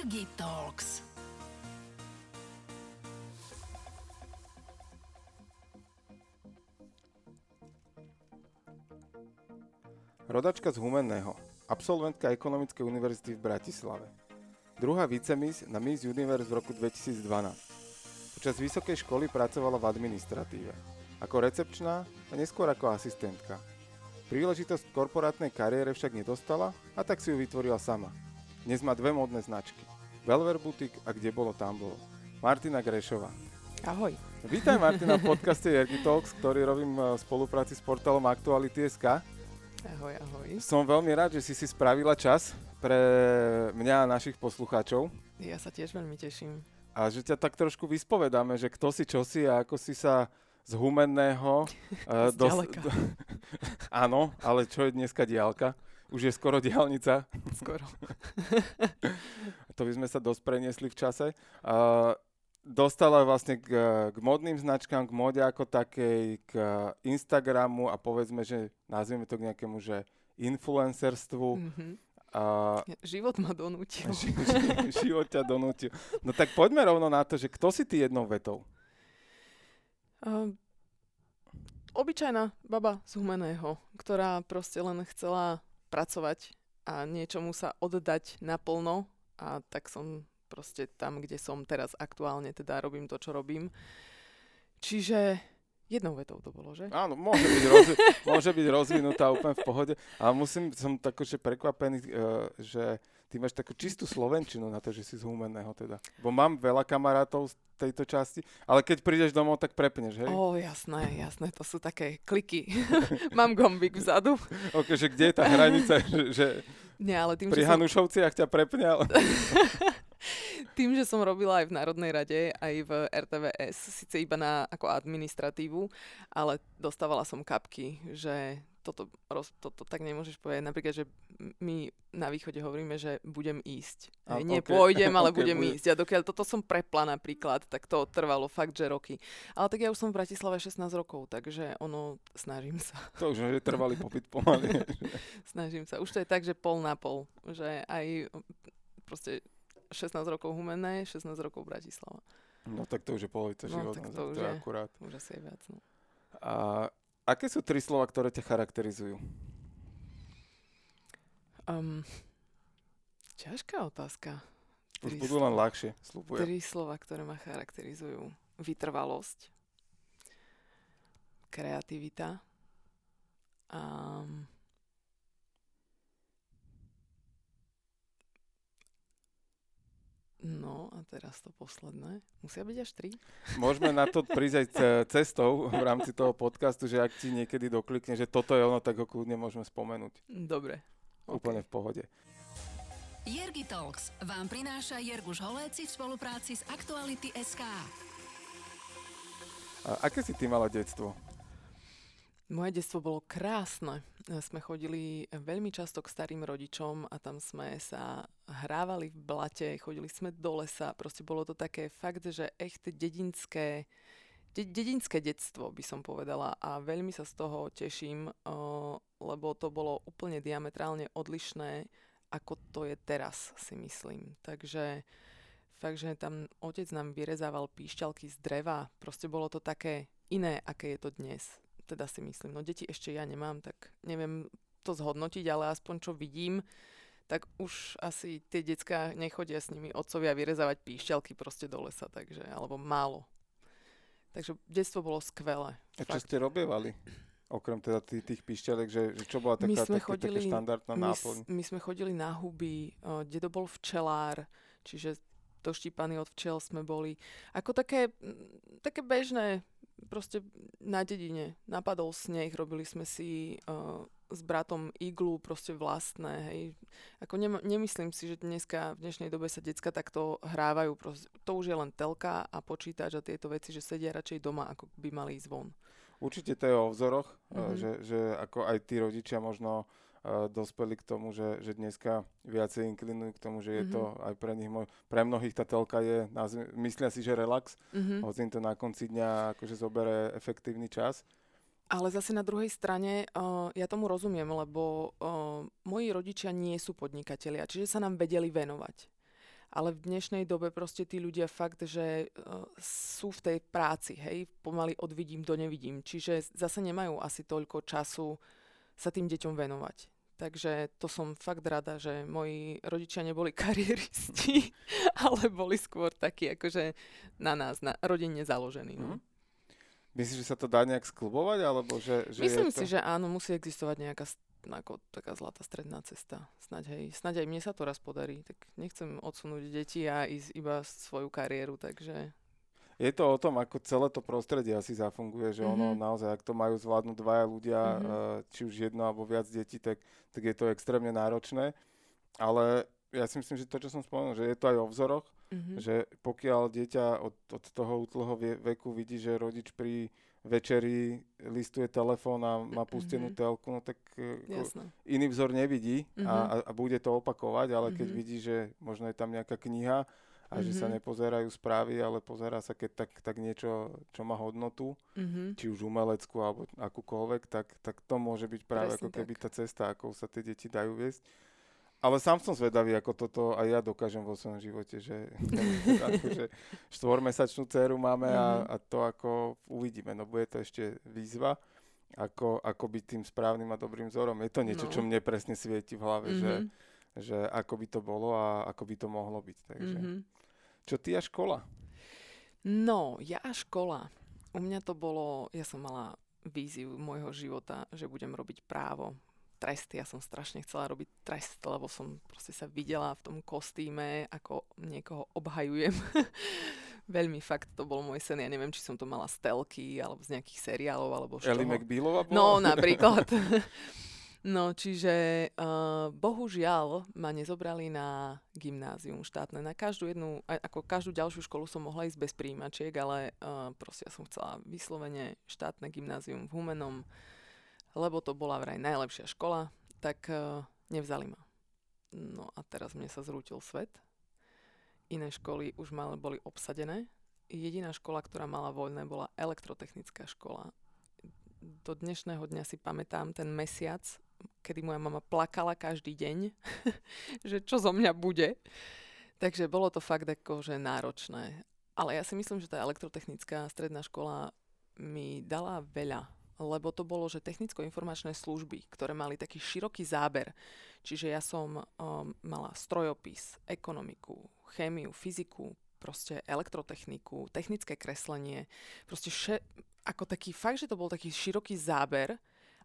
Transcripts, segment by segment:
Jirgi Talks. Rodačka z Humenného, absolventka Ekonomickej univerzity v Bratislave. Druhá vicemis na Miss Universe v roku 2012. Počas vysokej školy pracovala v administratíve. Ako recepčná a neskôr ako asistentka. Príležitosť korporátnej kariére však nedostala a tak si ju vytvorila sama. Dnes má dve modné značky. Velver Boutique a kde bolo, tam bolo. Martina Grešová. Ahoj. Vítaj Martina v podcaste Jergy Talks, ktorý robím v spolupráci s portálom Aktuality.sk. Ahoj, ahoj. Som veľmi rád, že si si spravila čas pre mňa a našich poslucháčov. Ja sa tiež veľmi teším. A že ťa tak trošku vyspovedáme, že kto si, čo si a ako si sa z humenného... uh, dos- do, áno, ale čo je dneska diálka? Už je skoro diálnica. Skoro. to by sme sa dosť preniesli v čase. Uh, dostala vlastne k, k modným značkám, k mode ako takej, k Instagramu a povedzme, že nazvieme to k nejakému, že influencerstvu. Mm-hmm. A... Život ma donútil. Ži, ži, život ťa donútil. No tak poďme rovno na to, že kto si ty jednou vetou? Uh, obyčajná baba z Humeného, ktorá proste len chcela pracovať a niečomu sa oddať naplno a tak som proste tam, kde som teraz aktuálne, teda robím to, čo robím. Čiže Jednou vetou to bolo, že? Áno, môže byť, rozvi- môže byť rozvinutá úplne v pohode. Ale musím, som že prekvapený, uh, že ty máš takú čistú slovenčinu na to, že si z Humenného teda. Bo mám veľa kamarátov z tejto časti, ale keď prídeš domov, tak prepneš, hej? Ó, jasné, jasné, to sú také kliky. mám gombík vzadu. ok, že kde je tá hranica, že, že Nie, ale tým, pri Hanušovciach som... ťa prepne, ale... Tým, že som robila aj v Národnej rade, aj v RTVS, síce iba na ako administratívu, ale dostávala som kapky, že toto, roz, toto tak nemôžeš povedať. Napríklad, že my na východe hovoríme, že budem ísť. A, Nie okay. pôjdem, ale okay, budem bude. ísť. A dokiaľ toto som prepla napríklad, tak to trvalo fakt, že roky. Ale tak ja už som v Bratislave 16 rokov, takže ono, snažím sa. To už je trvalý popyt pomaly. snažím sa. Už to je tak, že pol na pol. Že aj proste 16 rokov Humenné, 16 rokov Bratislava. No tak to už je polovica no, života. Tak to, už to je akurát. Už asi je viac. No. A aké sú tri slova, ktoré ťa charakterizujú? Um, ťažká otázka. Už budú slova, len ľahšie, slúbujem. Tri slova, ktoré ma charakterizujú. Vytrvalosť, kreativita a um, No a teraz to posledné. Musia byť až tri? Môžeme na to prísť aj cestou v rámci toho podcastu, že ak ti niekedy doklikne, že toto je ono, tak ho kľudne môžeme spomenúť. Dobre. Úplne okay. v pohode. Jergi Talks vám prináša Jerguš Holéci v spolupráci s Aktuality SK. A aké si ty mala detstvo? Moje detstvo bolo krásne. Sme chodili veľmi často k starým rodičom a tam sme sa hrávali v blate, chodili sme do lesa. Proste bolo to také fakt, že echt dedinské, de- dedinské detstvo by som povedala a veľmi sa z toho teším, uh, lebo to bolo úplne diametrálne odlišné, ako to je teraz, si myslím. Takže fakt, že tam otec nám vyrezával píšťalky z dreva. Proste bolo to také iné, aké je to dnes teda si myslím. No deti ešte ja nemám, tak neviem to zhodnotiť, ale aspoň čo vidím, tak už asi tie decka nechodia s nimi otcovia vyrezávať píšťalky proste do lesa, takže, alebo málo. Takže detstvo bolo skvelé. A čo fakt. ste robievali? Okrem teda tých, tých píšťalek, že, že čo bola taká, my sme taký, chodili, taká štandardná my, náplň? My sme chodili na huby, dedo bol včelár, čiže doštípaní od včel sme boli. Ako také, také bežné proste na dedine. Napadol sneh, robili sme si uh, s bratom iglu proste vlastné, hej. Ako nem, nemyslím si, že dneska, v dnešnej dobe sa decka takto hrávajú. Proste, to už je len telka a počítač a tieto veci, že sedia radšej doma, ako by mali ísť von. Určite to je o vzoroch, mm-hmm. že, že ako aj tí rodičia možno dospeli k tomu, že, že dneska viacej inklinujú k tomu, že je mm-hmm. to aj pre nich, pre mnohých tá telka je, myslia si, že relax, mm-hmm. hoci im to na konci dňa akože zobere efektívny čas. Ale zase na druhej strane uh, ja tomu rozumiem, lebo uh, moji rodičia nie sú podnikatelia, čiže sa nám vedeli venovať. ale v dnešnej dobe proste tí ľudia fakt, že uh, sú v tej práci, hej, pomaly od vidím do nevidím, čiže zase nemajú asi toľko času sa tým deťom venovať. Takže to som fakt rada, že moji rodičia neboli kariéristi, ale boli skôr takí akože na nás, na rodinne založení. No. Mm. Myslíš, že sa to dá nejak sklubovať? Alebo že, že Myslím to... si, že áno, musí existovať nejaká ako taká zlatá stredná cesta. Snaď, hej, snaď aj mne sa to raz podarí, tak nechcem odsunúť deti a ísť iba svoju kariéru, takže... Je to o tom, ako celé to prostredie asi zafunguje, že mm-hmm. ono mhm. naozaj, ak to majú zvládnuť dvaja ľudia, mm-hmm. či už jedno alebo viac detí, tak, tak je to extrémne náročné. Ale ja si myslím, že to, čo som spomenul, že je to aj o vzoroch, mm-hmm. že pokiaľ dieťa od, od toho útloho veku vidí, že rodič pri večeri listuje telefón a má pustenú mm-hmm. telku, no tak e, Jasne. iný vzor nevidí mm-hmm. a, a bude to opakovať, ale keď mm-hmm. vidí, že možno je tam nejaká kniha a mm-hmm. že sa mhm. nepozerajú správy, ale pozerá sa keď tak, tak niečo, čo má hodnotu, mm-hmm. či už umeleckú alebo akúkoľvek, tak, tak to môže byť práve Presne ako keby tak. tá cesta, ako sa tie deti dajú viesť. Ale sám som zvedavý, ako toto aj ja dokážem vo svojom živote, že akože štvormesačnú dceru máme a, mhm. a to ako uvidíme, no bude to ešte výzva, ako, ako byť tým správnym a dobrým vzorom. Je to niečo, no. čo mne presne svieti v hlave, mm-hmm. že, mhm. že ako by to bolo a ako by to mohlo byť. Takže. Mm-hmm. Čo ty a škola? No, ja a škola. U mňa to bolo, ja som mala víziu môjho života, že budem robiť právo, tresty. Ja som strašne chcela robiť trest, lebo som proste sa videla v tom kostýme, ako niekoho obhajujem. Veľmi fakt, to bol môj sen. Ja neviem, či som to mala z telky, alebo z nejakých seriálov, alebo čo. Ellie McBealová bola? No, napríklad. no, čiže uh, bohužiaľ ma nezobrali na gymnázium štátne. Na každú jednu, ako každú ďalšiu školu som mohla ísť bez príjimačiek, ale uh, proste ja som chcela vyslovene štátne gymnázium v Humenom lebo to bola vraj najlepšia škola, tak uh, nevzali ma. No a teraz mne sa zrútil svet. Iné školy už mali, boli obsadené. Jediná škola, ktorá mala voľné, bola elektrotechnická škola. Do dnešného dňa si pamätám ten mesiac, kedy moja mama plakala každý deň, že čo zo mňa bude. Takže bolo to fakt akože náročné. Ale ja si myslím, že tá elektrotechnická stredná škola mi dala veľa lebo to bolo, že technicko-informačné služby, ktoré mali taký široký záber. Čiže ja som um, mala strojopis, ekonomiku, chémiu, fyziku, proste elektrotechniku, technické kreslenie, proste še, ako taký fakt, že to bol taký široký záber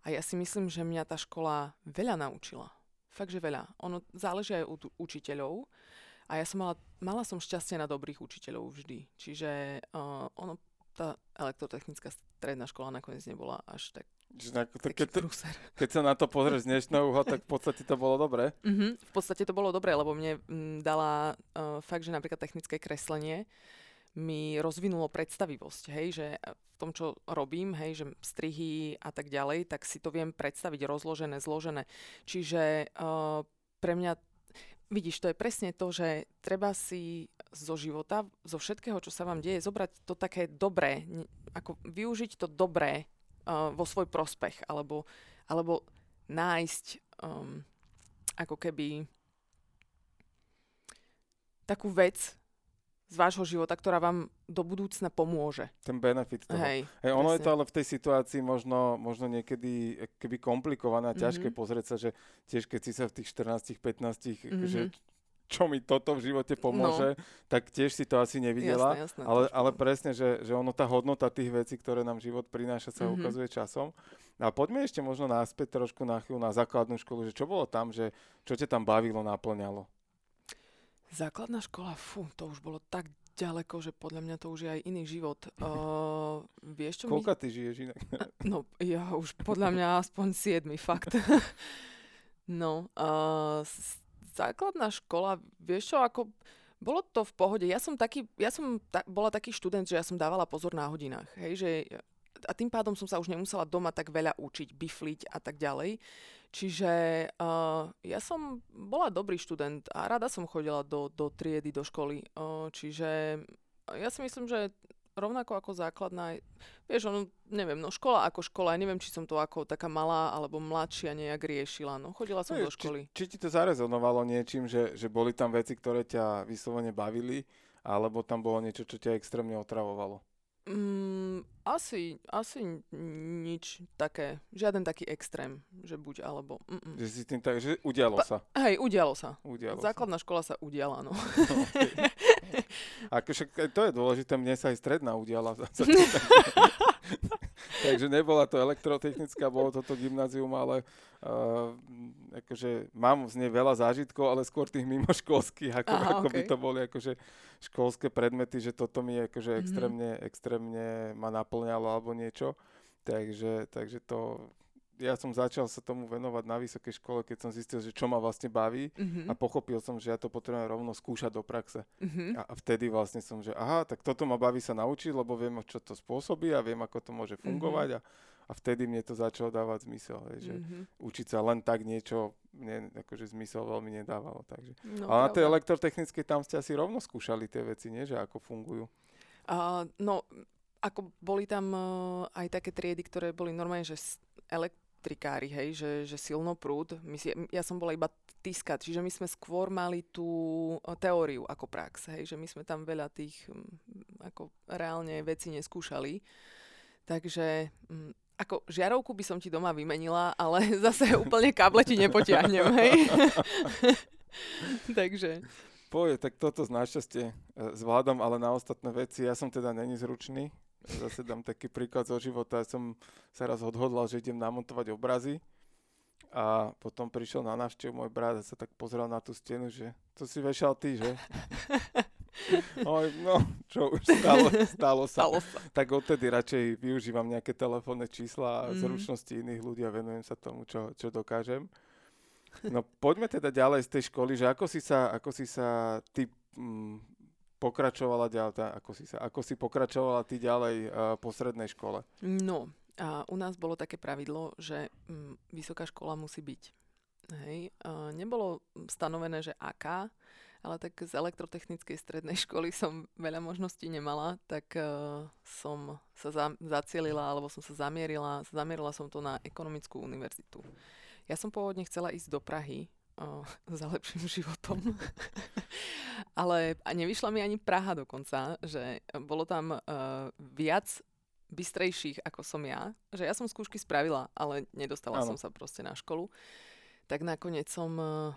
a ja si myslím, že mňa tá škola veľa naučila. Fakt, že veľa. Ono záleží aj od učiteľov a ja som mala, mala som šťastie na dobrých učiteľov vždy. Čiže uh, ono tá elektrotechnická stredná škola nakoniec nebola až tak na, to, keď, keď sa na to pozrieš z dnešného uhla, tak v podstate to bolo dobré. Mm-hmm, v podstate to bolo dobré, lebo mne m, mm, dala uh, fakt, že napríklad technické kreslenie mi rozvinulo predstavivosť, hej, že v tom, čo robím, hej, že strihy a tak ďalej, tak si to viem predstaviť rozložené, zložené. Čiže uh, pre mňa Vidíš, to je presne to, že treba si zo života, zo všetkého, čo sa vám deje, zobrať to také dobré, ako využiť to dobré uh, vo svoj prospech, alebo, alebo nájsť um, ako keby takú vec, z vášho života, ktorá vám do budúcna pomôže. Ten benefit toho. Hej, Hej, ono presne. je to ale v tej situácii možno, možno niekedy keby komplikované a ťažké mm-hmm. pozrieť sa, že tiež keď si sa v tých 14, 15, mm-hmm. že čo mi toto v živote pomôže, no. tak tiež si to asi nevidela. Jasné, jasné, ale, ale presne, že, že ono tá hodnota tých vecí, ktoré nám život prináša, sa mm-hmm. ukazuje časom. A poďme ešte možno náspäť trošku na chvíľu na základnú školu, že čo bolo tam, že čo ťa tam bavilo, naplňalo? Základná škola, fú, to už bolo tak ďaleko, že podľa mňa to už je aj iný život. Uh, vieš čo Koľka mi... ty žiješ inak? No, ja už podľa mňa aspoň siedmi, fakt. no, uh, základná škola, vieš čo, ako bolo to v pohode. Ja som taký, ja som ta, bola taký študent, že ja som dávala pozor na hodinách, hej, že a tým pádom som sa už nemusela doma tak veľa učiť, bifliť a tak ďalej. Čiže uh, ja som bola dobrý študent a rada som chodila do, do triedy, do školy. Uh, čiže ja si myslím, že rovnako ako základná, vieš, ono, neviem, no škola ako škola, ja neviem, či som to ako taká malá alebo mladšia nejak riešila, no chodila som No, do školy. Či, či ti to zarezonovalo niečím, že, že boli tam veci, ktoré ťa vyslovene bavili, alebo tam bolo niečo, čo ťa extrémne otravovalo? Mm, asi, asi nič také, žiaden taký extrém, že buď alebo. Mm-mm. Že si tým tak, že udialo Pa- sa. Hej, udialo sa. Udialo Základná škola sa udiala, no. sa. Ako však to je dôležité, mne sa aj stredná udiala. Takže nebola to elektrotechnická, bolo toto gymnázium, ale uh, akože mám z nej veľa zážitkov, ale skôr tých mimoškolských, ako, Aha, ako by okej. to boli akože školské predmety, že toto mi akože Mhm. extrémne, extrémne ma naplňalo alebo niečo. Takže, takže to, ja som začal sa tomu venovať na vysokej škole, keď som zistil, že čo ma vlastne baví Mhm, a pochopil som, že ja to potrebujem rovno skúšať do praxe. mhm. A, vtedy vlastne som, že aha, tak toto ma baví sa naučiť, lebo viem, čo to spôsobí a viem, ako to môže fungovať a, a vtedy mne to začalo dávať zmysel, hej, že Mhm. učiť sa len tak niečo mne akože zmysel veľmi nedávalo. Takže. No, Ale na tej elektrotechnickej tam ste asi rovno skúšali tie veci, nie? Že ako fungujú. A, no, ako boli tam uh, aj také triedy, ktoré boli normálne, že s- elektrikári, hej, že, že silno prúd. My si, ja som bola iba tiskať, čiže my sme skôr mali tú teóriu ako prax, hej, že my sme tam veľa tých ako reálne veci neskúšali. Takže ako žiarovku by som ti doma vymenila, ale zase úplne káble ti nepotiahnem, hej. Takže, Poje, tak toto našťastie e, zvládam, ale na ostatné veci ja som teda není zručný. Zase dám taký príklad zo života. Ja som sa raz odhodlal, že idem namontovať obrazy a potom prišiel na návštevu môj brat a sa tak pozrel na tú stenu, že to si vešal ty, že? Oj, no, čo už stalo, stalo sa. stalo sa. Tak odtedy radšej využívam nejaké telefónne čísla a Mhm. zručnosti iných ľudí a venujem sa tomu, čo, čo dokážem. No poďme teda ďalej z tej školy, že ako si sa, ako si sa ty mm, pokračovala ďalej, ako si sa, ako si pokračovala ty ďalej uh, po strednej škole. No, a u nás bolo také pravidlo, že mm, vysoká škola musí byť. Hej. A nebolo stanovené, že aká, ale tak z elektrotechnickej strednej školy som veľa možností nemala, tak uh, som sa za, zacielila, alebo som sa zamierila, zamierila som to na ekonomickú univerzitu. Ja som pôvodne chcela ísť do Prahy za lepším životom, ale a nevyšla mi ani Praha dokonca, že bolo tam uh, viac bystrejších ako som ja, že ja som skúšky spravila, ale nedostala Áno. som sa proste na školu. Tak nakoniec som uh,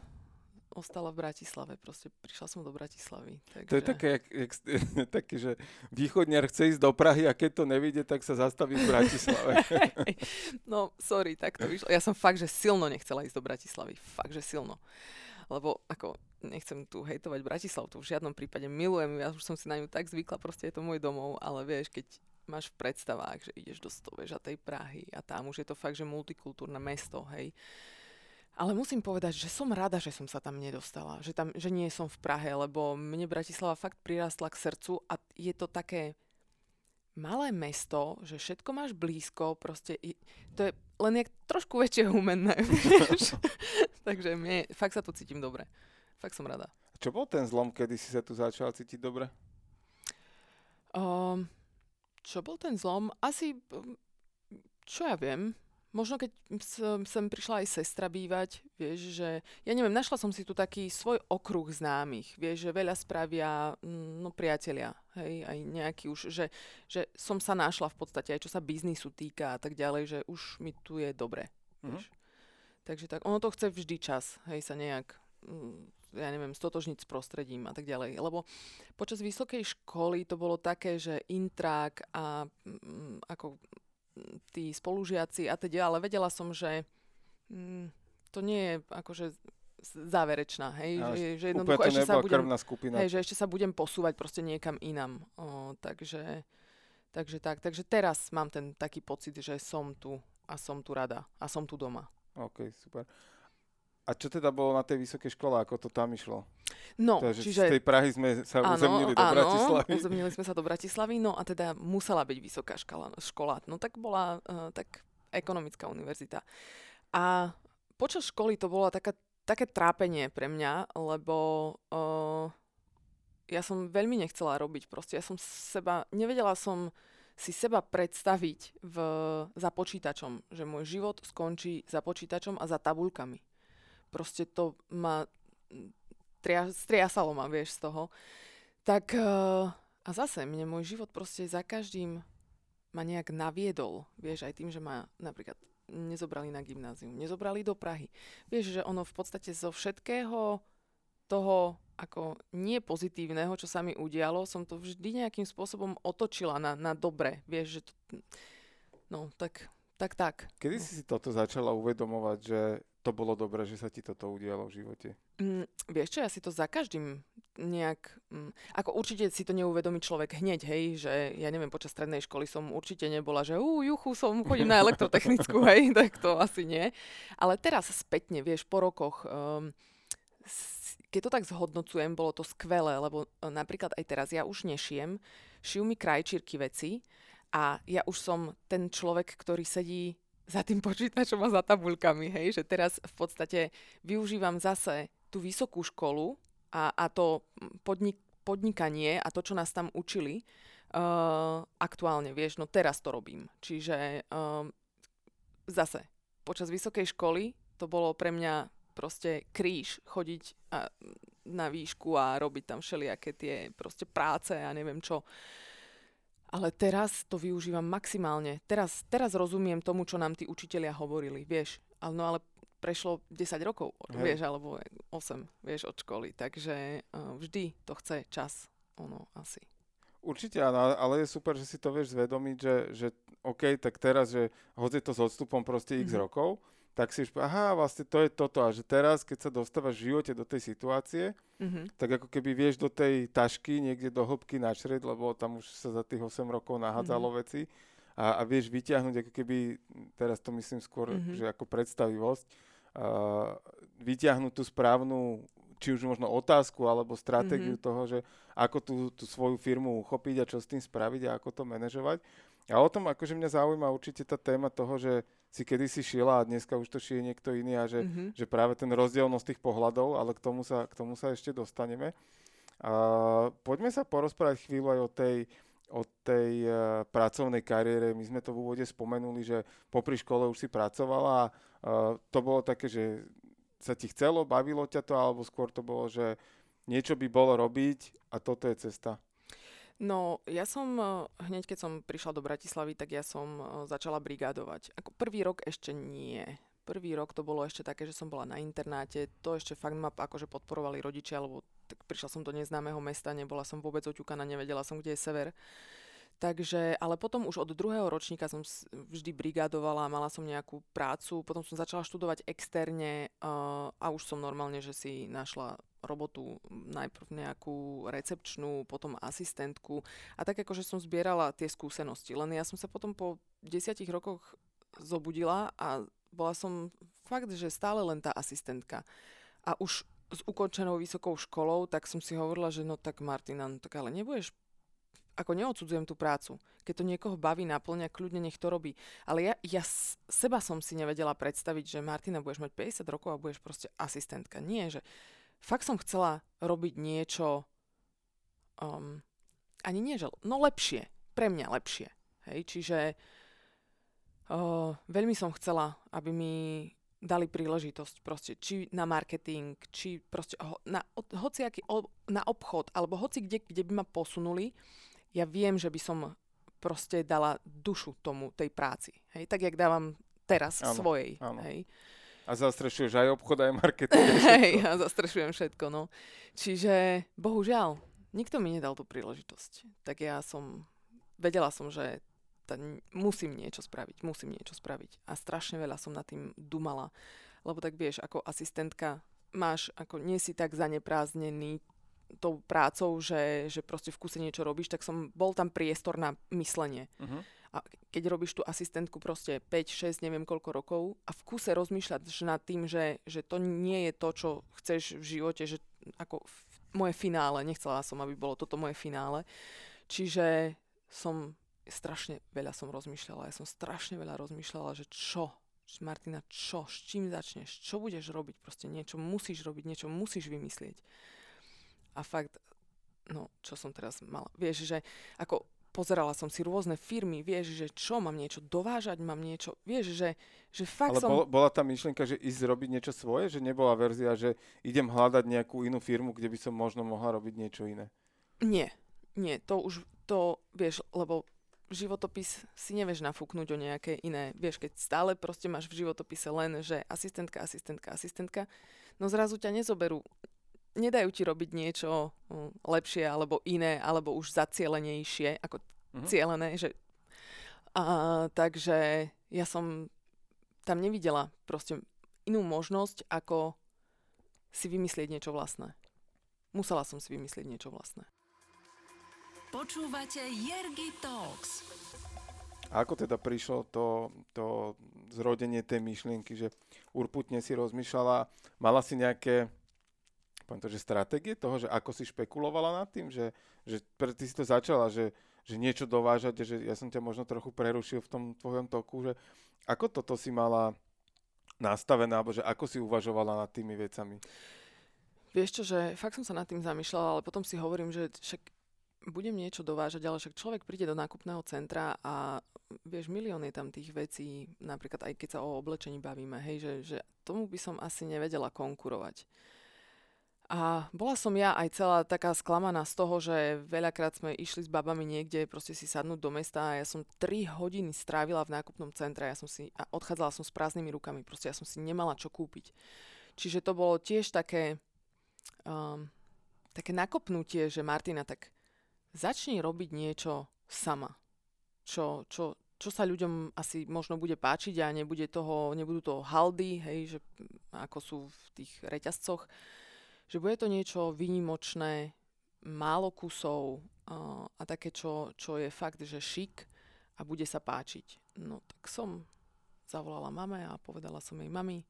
ostala v Bratislave, proste prišla som do Bratislavy. Takže... To je také, jak, jak, také, že východniar chce ísť do Prahy a keď to nevidie, tak sa zastaví v Bratislave. no, sorry, tak to vyšlo. Ja som fakt, že silno nechcela ísť do Bratislavy. Fakt, že silno. Lebo ako, nechcem tu hejtovať Bratislavu, to v žiadnom prípade milujem, ja už som si na ňu tak zvykla, proste je to môj domov, ale vieš, keď máš v predstavách, že ideš do Stoveža tej Prahy a tam už je to fakt, že multikultúrne mesto, hej. Ale musím povedať, že som rada, že som sa tam nedostala, že, tam, že nie som v Prahe, lebo mne Bratislava fakt prirastla k srdcu a je to také malé mesto, že všetko máš blízko, proste i- to je len jak trošku väčšie humenné, vieš. Takže mne, fakt sa tu cítim dobre. Fakt som rada. Čo bol ten zlom, kedy si sa tu začal cítiť dobre? Um, čo bol ten zlom? Asi, čo ja viem, možno keď som, sem prišla aj sestra bývať, vieš, že, ja neviem, našla som si tu taký svoj okruh známych, vieš, že veľa spravia, mm, no priatelia, hej, aj nejaký už, že, že som sa našla v podstate aj čo sa biznisu týka a tak ďalej, že už mi tu je dobre, Mhm. vieš. Takže tak, ono to chce vždy čas, hej, sa nejak, mm, ja neviem, stotožniť s prostredím a tak ďalej. Lebo počas vysokej školy to bolo také, že intrak a mm, ako tí spolužiaci a teda, ale vedela som, že mm, to nie je akože záverečná, hej, Ale že, že jednoducho ešte sa budem, skupina. hej, že ešte sa budem posúvať proste niekam inam. O, takže, takže tak, takže teraz mám ten taký pocit, že som tu a som tu rada a som tu doma. OK, super. A čo teda bolo na tej vysokej škole, ako to tam išlo? No, Takže čiže... z tej Prahy sme sa uzemnili do Bratislavy. uzemnili sme sa do Bratislavy, no a teda musela byť vysoká škola, škola. No tak bola uh, tak ekonomická univerzita. A počas školy to bola taká, také trápenie pre mňa, lebo uh, ja som veľmi nechcela robiť. Proste ja som seba, nevedela som si seba predstaviť v, za počítačom, že môj život skončí za počítačom a za tabulkami. Proste to ma tria, striasalo ma, vieš, z toho. Tak uh, a zase mne môj život proste za každým ma nejak naviedol, vieš, aj tým, že ma napríklad nezobrali na gymnázium, nezobrali do Prahy. Vieš, že ono v podstate zo všetkého toho ako nie pozitívneho, čo sa mi udialo, som to vždy nejakým spôsobom otočila na, na dobre. Vieš, že to, no tak, tak, tak. Kedy no. si si toto začala uvedomovať, že to bolo dobré, že sa ti toto udialo v živote? Mm, vieš čo, ja si to za každým nejak... Mm, ako určite si to neuvedomí človek hneď, hej, že ja neviem, počas strednej školy som určite nebola, že ú, juchu, som, chodím na elektrotechnickú, hej, tak to asi nie. Ale teraz spätne, vieš, po rokoch... Um, keď to tak zhodnocujem, bolo to skvelé, lebo e, napríklad aj teraz ja už nešijem, šijú mi krajčírky veci a ja už som ten človek, ktorý sedí za tým počítačom a za tabuľkami, hej, že teraz v podstate využívam zase tú vysokú školu a, a to podnik, podnikanie a to, čo nás tam učili, uh, aktuálne, vieš, no teraz to robím. Čiže uh, zase, počas vysokej školy to bolo pre mňa proste kríž chodiť a, na výšku a robiť tam všelijaké tie proste práce a neviem čo. Ale teraz to využívam maximálne. Teraz, teraz rozumiem tomu, čo nám tí učitelia hovorili, vieš. Ale, no ale prešlo 10 rokov, Hej. vieš, alebo 8, vieš, od školy. Takže uh, vždy to chce čas, ono asi. Určite áno, ale je super, že si to vieš zvedomiť, že, že OK, tak teraz, že je to s odstupom proste x mm-hmm. rokov, tak si už aha, vlastne to je toto. A že teraz, keď sa dostávaš v živote do tej situácie, mm-hmm. tak ako keby vieš do tej tašky niekde do hĺbky načrieť, lebo tam už sa za tých 8 rokov nahádzalo mm-hmm. veci a, a vieš vyťahnuť ako keby, teraz to myslím skôr, mm-hmm. že ako predstavivosť, uh, vyťahnuť tú správnu či už možno otázku alebo stratégiu mm-hmm. toho, že ako tú, tú svoju firmu uchopiť a čo s tým spraviť a ako to manažovať. A o tom akože mňa zaujíma určite tá téma toho, že si kedysi šila a dneska už to šije niekto iný a že, mm-hmm. že práve ten rozdielnosť tých pohľadov, ale k tomu sa, k tomu sa ešte dostaneme. A poďme sa porozprávať chvíľu aj o tej, o tej uh, pracovnej kariére. My sme to v úvode spomenuli, že popri škole už si pracovala a uh, to bolo také, že sa ti chcelo, bavilo ťa to, alebo skôr to bolo, že niečo by bolo robiť a toto je cesta? No, ja som eh, hneď, keď som prišla do Bratislavy, tak ja som eh, začala brigádovať. Ako prvý rok ešte nie. Prvý rok to bolo ešte také, že som bola na internáte, to ešte fakt ma akože podporovali rodičia, lebo tak prišla som do neznámeho mesta, nebola som vôbec oťukaná, nevedela som, kde je sever. Takže, ale potom už od druhého ročníka som vždy brigádovala, mala som nejakú prácu, potom som začala študovať externe uh, a už som normálne, že si našla robotu, najprv nejakú recepčnú, potom asistentku a tak akože som zbierala tie skúsenosti. Len ja som sa potom po desiatich rokoch zobudila a bola som fakt, že stále len tá asistentka. A už s ukončenou vysokou školou, tak som si hovorila, že no tak Martina, no tak ale nebudeš ako neodsudzujem tú prácu. Keď to niekoho baví, naplňa, kľudne nech to robí. Ale ja, ja seba som si nevedela predstaviť, že Martina, budeš mať 50 rokov a budeš proste asistentka. Nie, že fakt som chcela robiť niečo, um, ani nie, že, no lepšie. Pre mňa lepšie. Hej, čiže uh, veľmi som chcela, aby mi dali príležitosť proste, či na marketing, či proste ho, na hociaký, na obchod, alebo hoci kde, kde by ma posunuli, ja viem, že by som proste dala dušu tomu, tej práci. Hej? Tak, jak dávam teraz áno, svojej. Áno. Hej? A zastrešuješ aj obchod, aj marketing. Hej, ja zastrešujem všetko, no. Čiže, bohužiaľ, nikto mi nedal tú príležitosť. Tak ja som, vedela som, že ta, musím niečo spraviť, musím niečo spraviť. A strašne veľa som nad tým dumala. Lebo tak vieš, ako asistentka máš, ako nie si tak zaneprázdnený tou prácou, že, že proste v kuse niečo robíš, tak som, bol tam priestor na myslenie. Uh-huh. A keď robíš tú asistentku proste 5, 6, neviem koľko rokov a v kuse rozmýšľať nad tým, že, že to nie je to, čo chceš v živote, že ako v, moje finále, nechcela som, aby bolo toto moje finále. Čiže som strašne veľa som rozmýšľala, ja som strašne veľa rozmýšľala, že čo, Martina, čo, s čím začneš, čo budeš robiť, proste niečo musíš robiť, niečo musíš vymyslieť. A fakt no čo som teraz mala, vieš, že ako pozerala som si rôzne firmy, vieš, že čo, mám niečo dovážať, mám niečo, vieš, že, že fakt Ale som... bol, bola tá myšlienka, že ísť robiť niečo svoje? Že nebola verzia, že idem hľadať nejakú inú firmu, kde by som možno mohla robiť niečo iné? Nie, nie, to už, to vieš, lebo životopis si nevieš nafúknuť o nejaké iné. Vieš, keď stále proste máš v životopise len, že asistentka, asistentka, asistentka, no zrazu ťa nezoberú nedajú ti robiť niečo hm, lepšie alebo iné, alebo už zacielenejšie, ako mm-hmm. cielené. Že, a, takže ja som tam nevidela proste inú možnosť, ako si vymyslieť niečo vlastné. Musela som si vymyslieť niečo vlastné. Počúvate Jergy Talks. A ako teda prišlo to, to zrodenie tej myšlienky, že urputne si rozmýšľala, mala si nejaké poviem to, že stratégie toho, že ako si špekulovala nad tým, že, že ty si to začala, že, že niečo dovážate, že ja som ťa možno trochu prerušil v tom tvojom toku, že ako toto si mala nastavené, alebo že ako si uvažovala nad tými vecami? Vieš čo, že fakt som sa nad tým zamýšľala, ale potom si hovorím, že však budem niečo dovážať, ale však človek príde do nákupného centra a vieš, milión je tam tých vecí, napríklad aj keď sa o oblečení bavíme, hej, že, že tomu by som asi nevedela konkurovať. A bola som ja aj celá taká sklamaná z toho, že veľakrát sme išli s babami niekde proste si sadnúť do mesta a ja som 3 hodiny strávila v nákupnom centre ja som si, a odchádzala som s prázdnymi rukami, proste ja som si nemala čo kúpiť. Čiže to bolo tiež také, um, také nakopnutie, že Martina, tak začni robiť niečo sama, čo, čo, čo sa ľuďom asi možno bude páčiť a nebude toho, nebudú to haldy, hej, že ako sú v tých reťazcoch, že bude to niečo výnimočné, málo kusov uh, a také, čo, čo je fakt, že šik a bude sa páčiť. No tak som zavolala mame a povedala som jej, mami,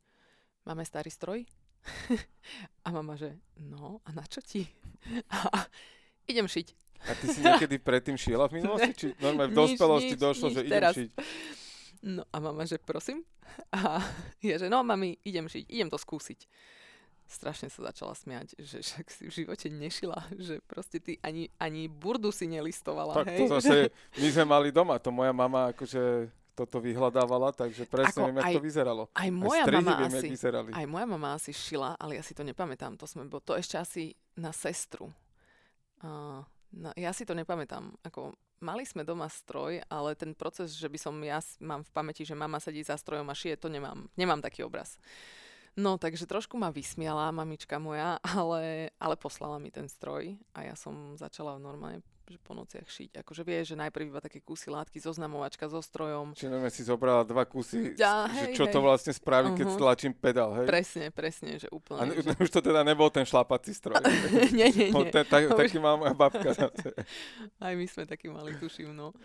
máme starý stroj? a mama, že no a na čo ti? a idem šiť. A ty si niekedy predtým šila v minulosti? Či normálne v dospelosti nič, došlo, nič, že idem teraz. šiť? No a mama, že prosím? A ja, že no mami, idem šiť, idem to skúsiť strašne sa začala smiať, že však si v živote nešila, že proste ty ani, ani burdu si nelistovala. Tak hej? to zase, my sme mali doma, to moja mama akože toto vyhľadávala, takže presne Ako viem, jak to vyzeralo. Aj moja aj mama viem, asi, vyzerali. Aj moja mama asi šila, ale ja si to nepamätám. To, sme, bo to ešte asi na sestru. Uh, no, ja si to nepamätám. Ako, mali sme doma stroj, ale ten proces, že by som ja mám v pamäti, že mama sedí za strojom a šije, to nemám. Nemám taký obraz. No, takže trošku ma vysmiala mamička moja, ale, ale poslala mi ten stroj a ja som začala normálne že po nociach šiť. Akože vieš, že najprv iba také kusy látky, zoznamovačka so strojom. Čiže neviem, si zobrala dva kusy, ja, hej, že čo hej. to vlastne spraví, uh-huh. keď stlačím pedál, hej? Presne, presne, že úplne. A že... už to teda nebol ten šlapací stroj. nie, nie, nie. Ten, tak, taký má moja babka. Aj my sme taký mali, tuším, no.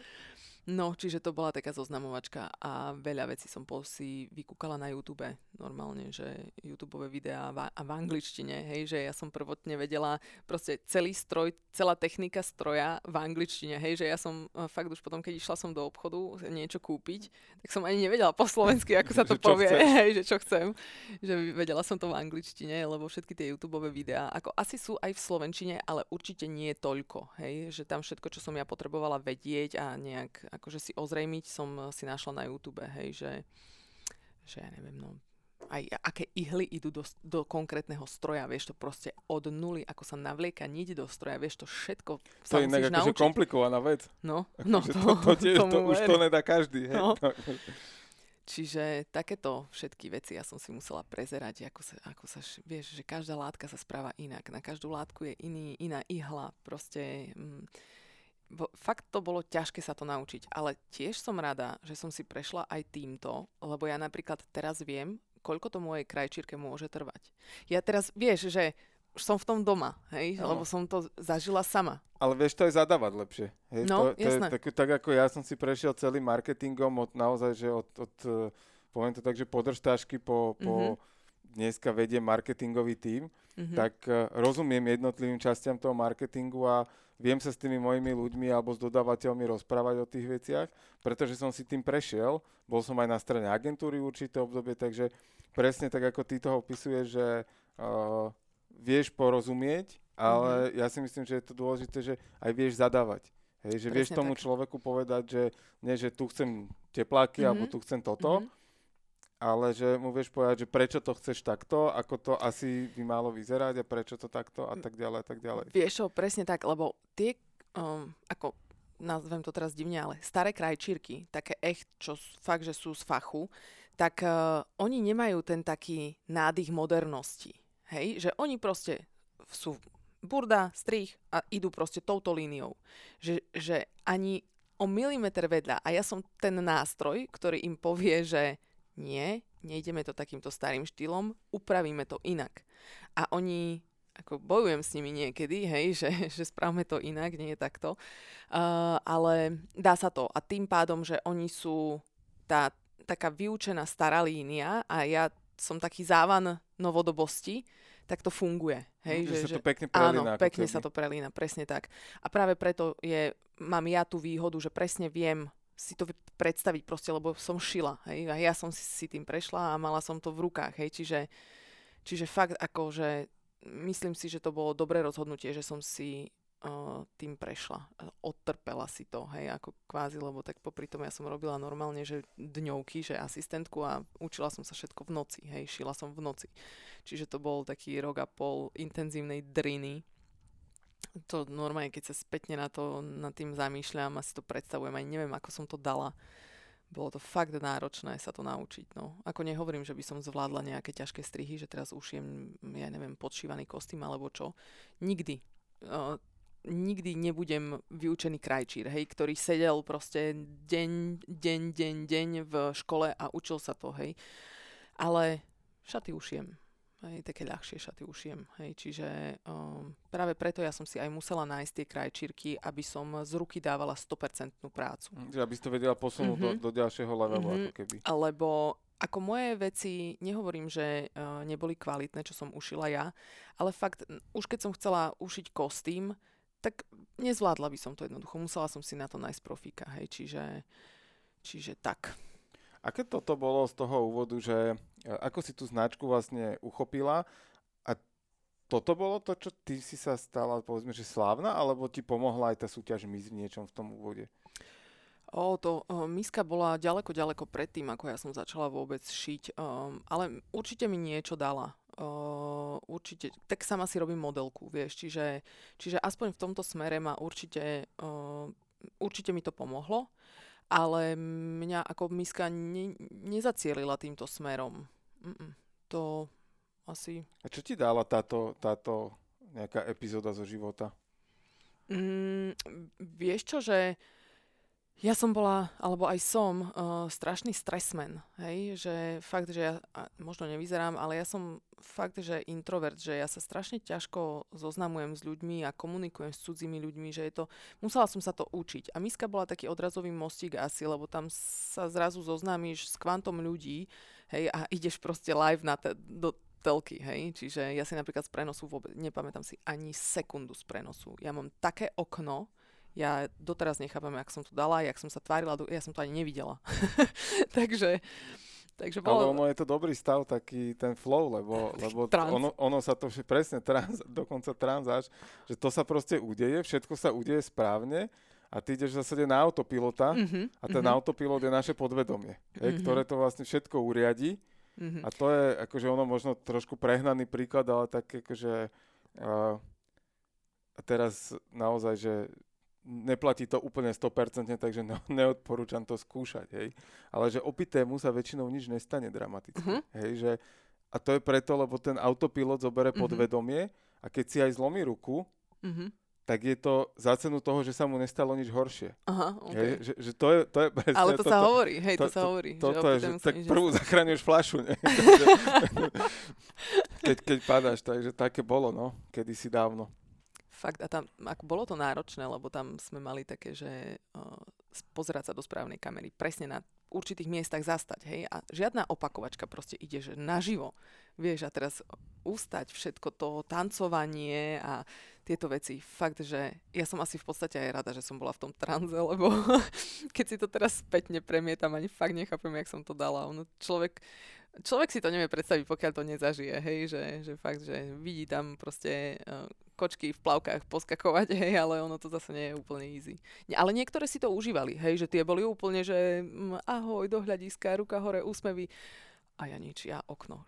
No, čiže to bola taká zoznamovačka a veľa vecí som po si vykúkala na YouTube. Normálne, že YouTube videá v, a v angličtine, hej, že ja som prvotne vedela proste celý stroj, celá technika stroja v angličtine, hej, že ja som e, fakt už potom, keď išla som do obchodu niečo kúpiť, tak som ani nevedela po slovensky, ako sa to povie, hej, že čo chcem, že vedela som to v angličtine, lebo všetky tie YouTube videá, ako asi sú aj v slovenčine, ale určite nie toľko, hej, že tam všetko, čo som ja potrebovala vedieť a nejak akože si ozrejmiť som si našla na YouTube, hej, že, že ja neviem, no, aj aké ihly idú do, do konkrétneho stroja, vieš to proste od nuly, ako sa navlieka niť do stroja, vieš to všetko To je inak akože komplikovaná vec. No, no to, to, to, tiež, to už to nedá každý. Hej? No. Čiže takéto všetky veci ja som si musela prezerať, ako sa, ako sa, vieš, že každá látka sa správa inak. Na každú látku je iný, iná ihla, proste... Mm, fakt to bolo ťažké sa to naučiť, ale tiež som rada, že som si prešla aj týmto, lebo ja napríklad teraz viem, koľko to mojej krajčírke môže trvať. Ja teraz, vieš, že už som v tom doma, hej, no. lebo som to zažila sama. Ale vieš to aj zadávať lepšie. Hej? No, to, to jasné. Je, tak, tak ako ja som si prešiel celým marketingom od naozaj, že od, od eh, poviem to tak, že podržtášky po, po mm-hmm. dneska vedie marketingový tím, mm-hmm. tak uh, rozumiem jednotlivým častiam toho marketingu a viem sa s tými mojimi ľuďmi alebo s dodávateľmi rozprávať o tých veciach, pretože som si tým prešiel. Bol som aj na strane agentúry určité obdobie, takže presne tak, ako ty toho opisuješ, že uh, vieš porozumieť ale mm-hmm. ja si myslím, že je to dôležité, že aj vieš zadávať. Hej, že Presne vieš tomu tak. človeku povedať, že nie, že tu chcem tepláky, mm-hmm. alebo tu chcem toto, mm-hmm. Ale že mu vieš povedať, že prečo to chceš takto, ako to asi by malo vyzerať a prečo to takto a tak ďalej a tak ďalej. Vieš čo, presne tak, lebo tie, um, ako nazvem to teraz divne, ale staré krajčírky, také echt, čo fakt, že sú z fachu, tak uh, oni nemajú ten taký nádych modernosti. Hej, že oni proste sú burda, strich a idú proste touto líniou. Že, že ani o milimeter vedľa. A ja som ten nástroj, ktorý im povie, že nie, nejdeme to takýmto starým štýlom, upravíme to inak. A oni, ako bojujem s nimi niekedy, hej, že, že správame to inak, nie je takto. Uh, ale dá sa to. A tým pádom, že oni sú tá taká vyučená stará línia a ja som taký závan novodobosti, tak to funguje. Hej, že, že sa to pekne prelína. Áno, pekne sa to prelína, presne tak. A práve preto je, mám ja tú výhodu, že presne viem si to predstaviť proste, lebo som šila. Hej, a ja som si, si tým prešla a mala som to v rukách. Hej, čiže, čiže fakt ako, že myslím si, že to bolo dobré rozhodnutie, že som si uh, tým prešla. Odtrpela si to, hej, ako kvázi, lebo tak popri tom ja som robila normálne, že dňovky, že asistentku a učila som sa všetko v noci, hej, šila som v noci. Čiže to bol taký rok a pol intenzívnej driny. To normálne, keď sa spätne na to, nad tým zamýšľam a si to predstavujem, aj neviem, ako som to dala. Bolo to fakt náročné sa to naučiť. No. Ako nehovorím, že by som zvládla nejaké ťažké strihy, že teraz ušijem, ja neviem, podšívaný kostým alebo čo. Nikdy. Uh, nikdy nebudem vyučený krajčír, hej, ktorý sedel proste deň, deň, deň, deň v škole a učil sa to, hej. Ale šaty ušiem, hej, také ľahšie šaty ušiem, hej, čiže um, práve preto ja som si aj musela nájsť tie krajčírky, aby som z ruky dávala 100% prácu. Že aby si to vedela posunúť mm-hmm. do, do ďalšieho levelu, mm-hmm. ako keby. Lebo ako moje veci, nehovorím, že uh, neboli kvalitné, čo som ušila ja, ale fakt, už keď som chcela ušiť kostým, tak nezvládla by som to jednoducho. Musela som si na to nájsť profíka, hej, čiže, čiže tak. Aké toto bolo z toho úvodu, že e, ako si tú značku vlastne uchopila a toto bolo to, čo ty si sa stala, povedzme, že slávna, alebo ti pomohla aj tá súťaž MIS v niečom v tom úvode? O, to o, miska bola ďaleko, ďaleko predtým, ako ja som začala vôbec šiť, um, ale určite mi niečo dala. Uh, určite, tak sama si robím modelku, vieš, čiže, čiže aspoň v tomto smere ma určite, uh, určite mi to pomohlo, ale mňa ako miska ne, nezacielila týmto smerom. Mm-mm, to asi... A čo ti dala táto, táto nejaká epizóda zo života? Mm, vieš čo, že ja som bola, alebo aj som, uh, strašný stresmen, hej, že fakt, že ja, možno nevyzerám, ale ja som fakt, že introvert, že ja sa strašne ťažko zoznamujem s ľuďmi a komunikujem s cudzími ľuďmi, že je to, musela som sa to učiť. A Miska bola taký odrazový mostík asi, lebo tam sa zrazu zoznámiš s kvantom ľudí, hej, a ideš proste live na te, do telky, hej, čiže ja si napríklad z prenosu vôbec, nepamätám si ani sekundu z prenosu. Ja mám také okno, ja doteraz nechápem, jak som to dala, jak som sa tvárila, ja som to ani nevidela. takže, takže bolo... Ale ono je to dobrý stav, taký ten flow, lebo, lebo ono, ono sa to presne trans, dokonca transáš, že to sa proste udeje, všetko sa udeje správne a ty ideš v zásade na autopilota mm-hmm, a ten mm-hmm. autopilot je naše podvedomie, mm-hmm. je, ktoré to vlastne všetko uriadi mm-hmm. a to je akože ono možno trošku prehnaný príklad, ale tak akože uh, teraz naozaj, že neplatí to úplne 100%, takže ne, neodporúčam to skúšať, hej. Ale že opitému sa väčšinou nič nestane dramaticky, uh-huh. hej, že a to je preto, lebo ten autopilot zobere uh-huh. podvedomie a keď si aj zlomí ruku, uh-huh. tak je to za cenu toho, že sa mu nestalo nič horšie. Aha, okay. hej, že, že to je, to je presne, Ale to, to sa to, hovorí, hej, to, to sa hovorí. To, to, to je, že tak prvú zachráňuješ flašu, ne? keď, keď padáš, takže také bolo, no, kedysi dávno fakt, a tam, ako bolo to náročné, lebo tam sme mali také, že uh, pozerať sa do správnej kamery, presne na určitých miestach zastať, hej, a žiadna opakovačka proste ide, že naživo, vieš, a teraz ustať všetko to tancovanie a tieto veci, fakt, že ja som asi v podstate aj rada, že som bola v tom tranze, lebo keď si to teraz spätne premietam, ani fakt nechápem, jak som to dala. Ono človek človek si to nevie predstaviť, pokiaľ to nezažije, hej, že, že fakt, že vidí tam proste uh, kočky v plavkách poskakovať, hej, ale ono to zase nie je úplne easy. Nie, ale niektoré si to užívali, hej, že tie boli úplne, že mm, ahoj, do hľadiska, ruka hore, úsmevy a ja nič, ja okno.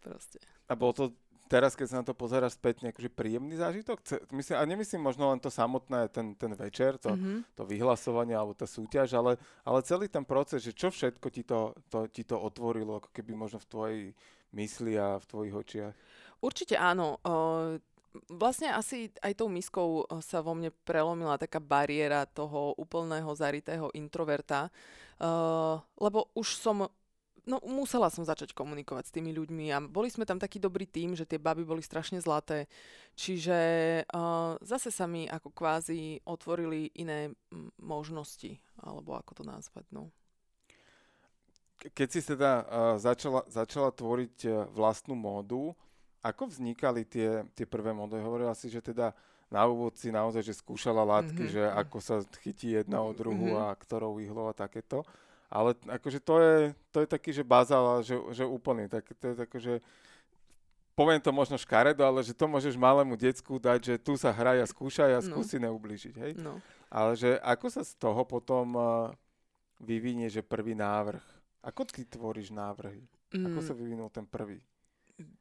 Proste. A bol to teraz, keď sa na to pozeráš späť, akože príjemný zážitok? Myslím, a nemyslím možno len to samotné, ten, ten večer, to, mm-hmm. to vyhlasovanie alebo tá súťaž, ale, ale celý ten proces, že čo všetko ti to, to, ti to otvorilo, ako keby možno v tvojej mysli a v tvojich očiach? Určite áno. Uh, vlastne asi aj tou miskou sa vo mne prelomila taká bariéra toho úplného zaritého introverta, uh, lebo už som No musela som začať komunikovať s tými ľuďmi a boli sme tam taký dobrý tým, že tie baby boli strašne zlaté. Čiže uh, zase sa mi ako kvázi otvorili iné m- možnosti, alebo ako to nazvať, no. Keď si teda uh, začala, začala tvoriť uh, vlastnú módu, ako vznikali tie, tie prvé módy? Hovorila si, že teda na úvod si naozaj, že skúšala látky, mm-hmm. že ako sa chytí jedna od druhu mm-hmm. a ktorou ihlou a takéto. Ale akože to je, to je taký, že bazál, že, že úplný. Tak, to je tak, že poviem to možno škaredo, ale že to môžeš malému decku dať, že tu sa hraj a skúšaj a no. skúsi no. neublížiť, hej? No. Ale že ako sa z toho potom uh, vyvinie, že prvý návrh? Ako ty tvoríš návrhy? Mm. Ako sa vyvinul ten prvý?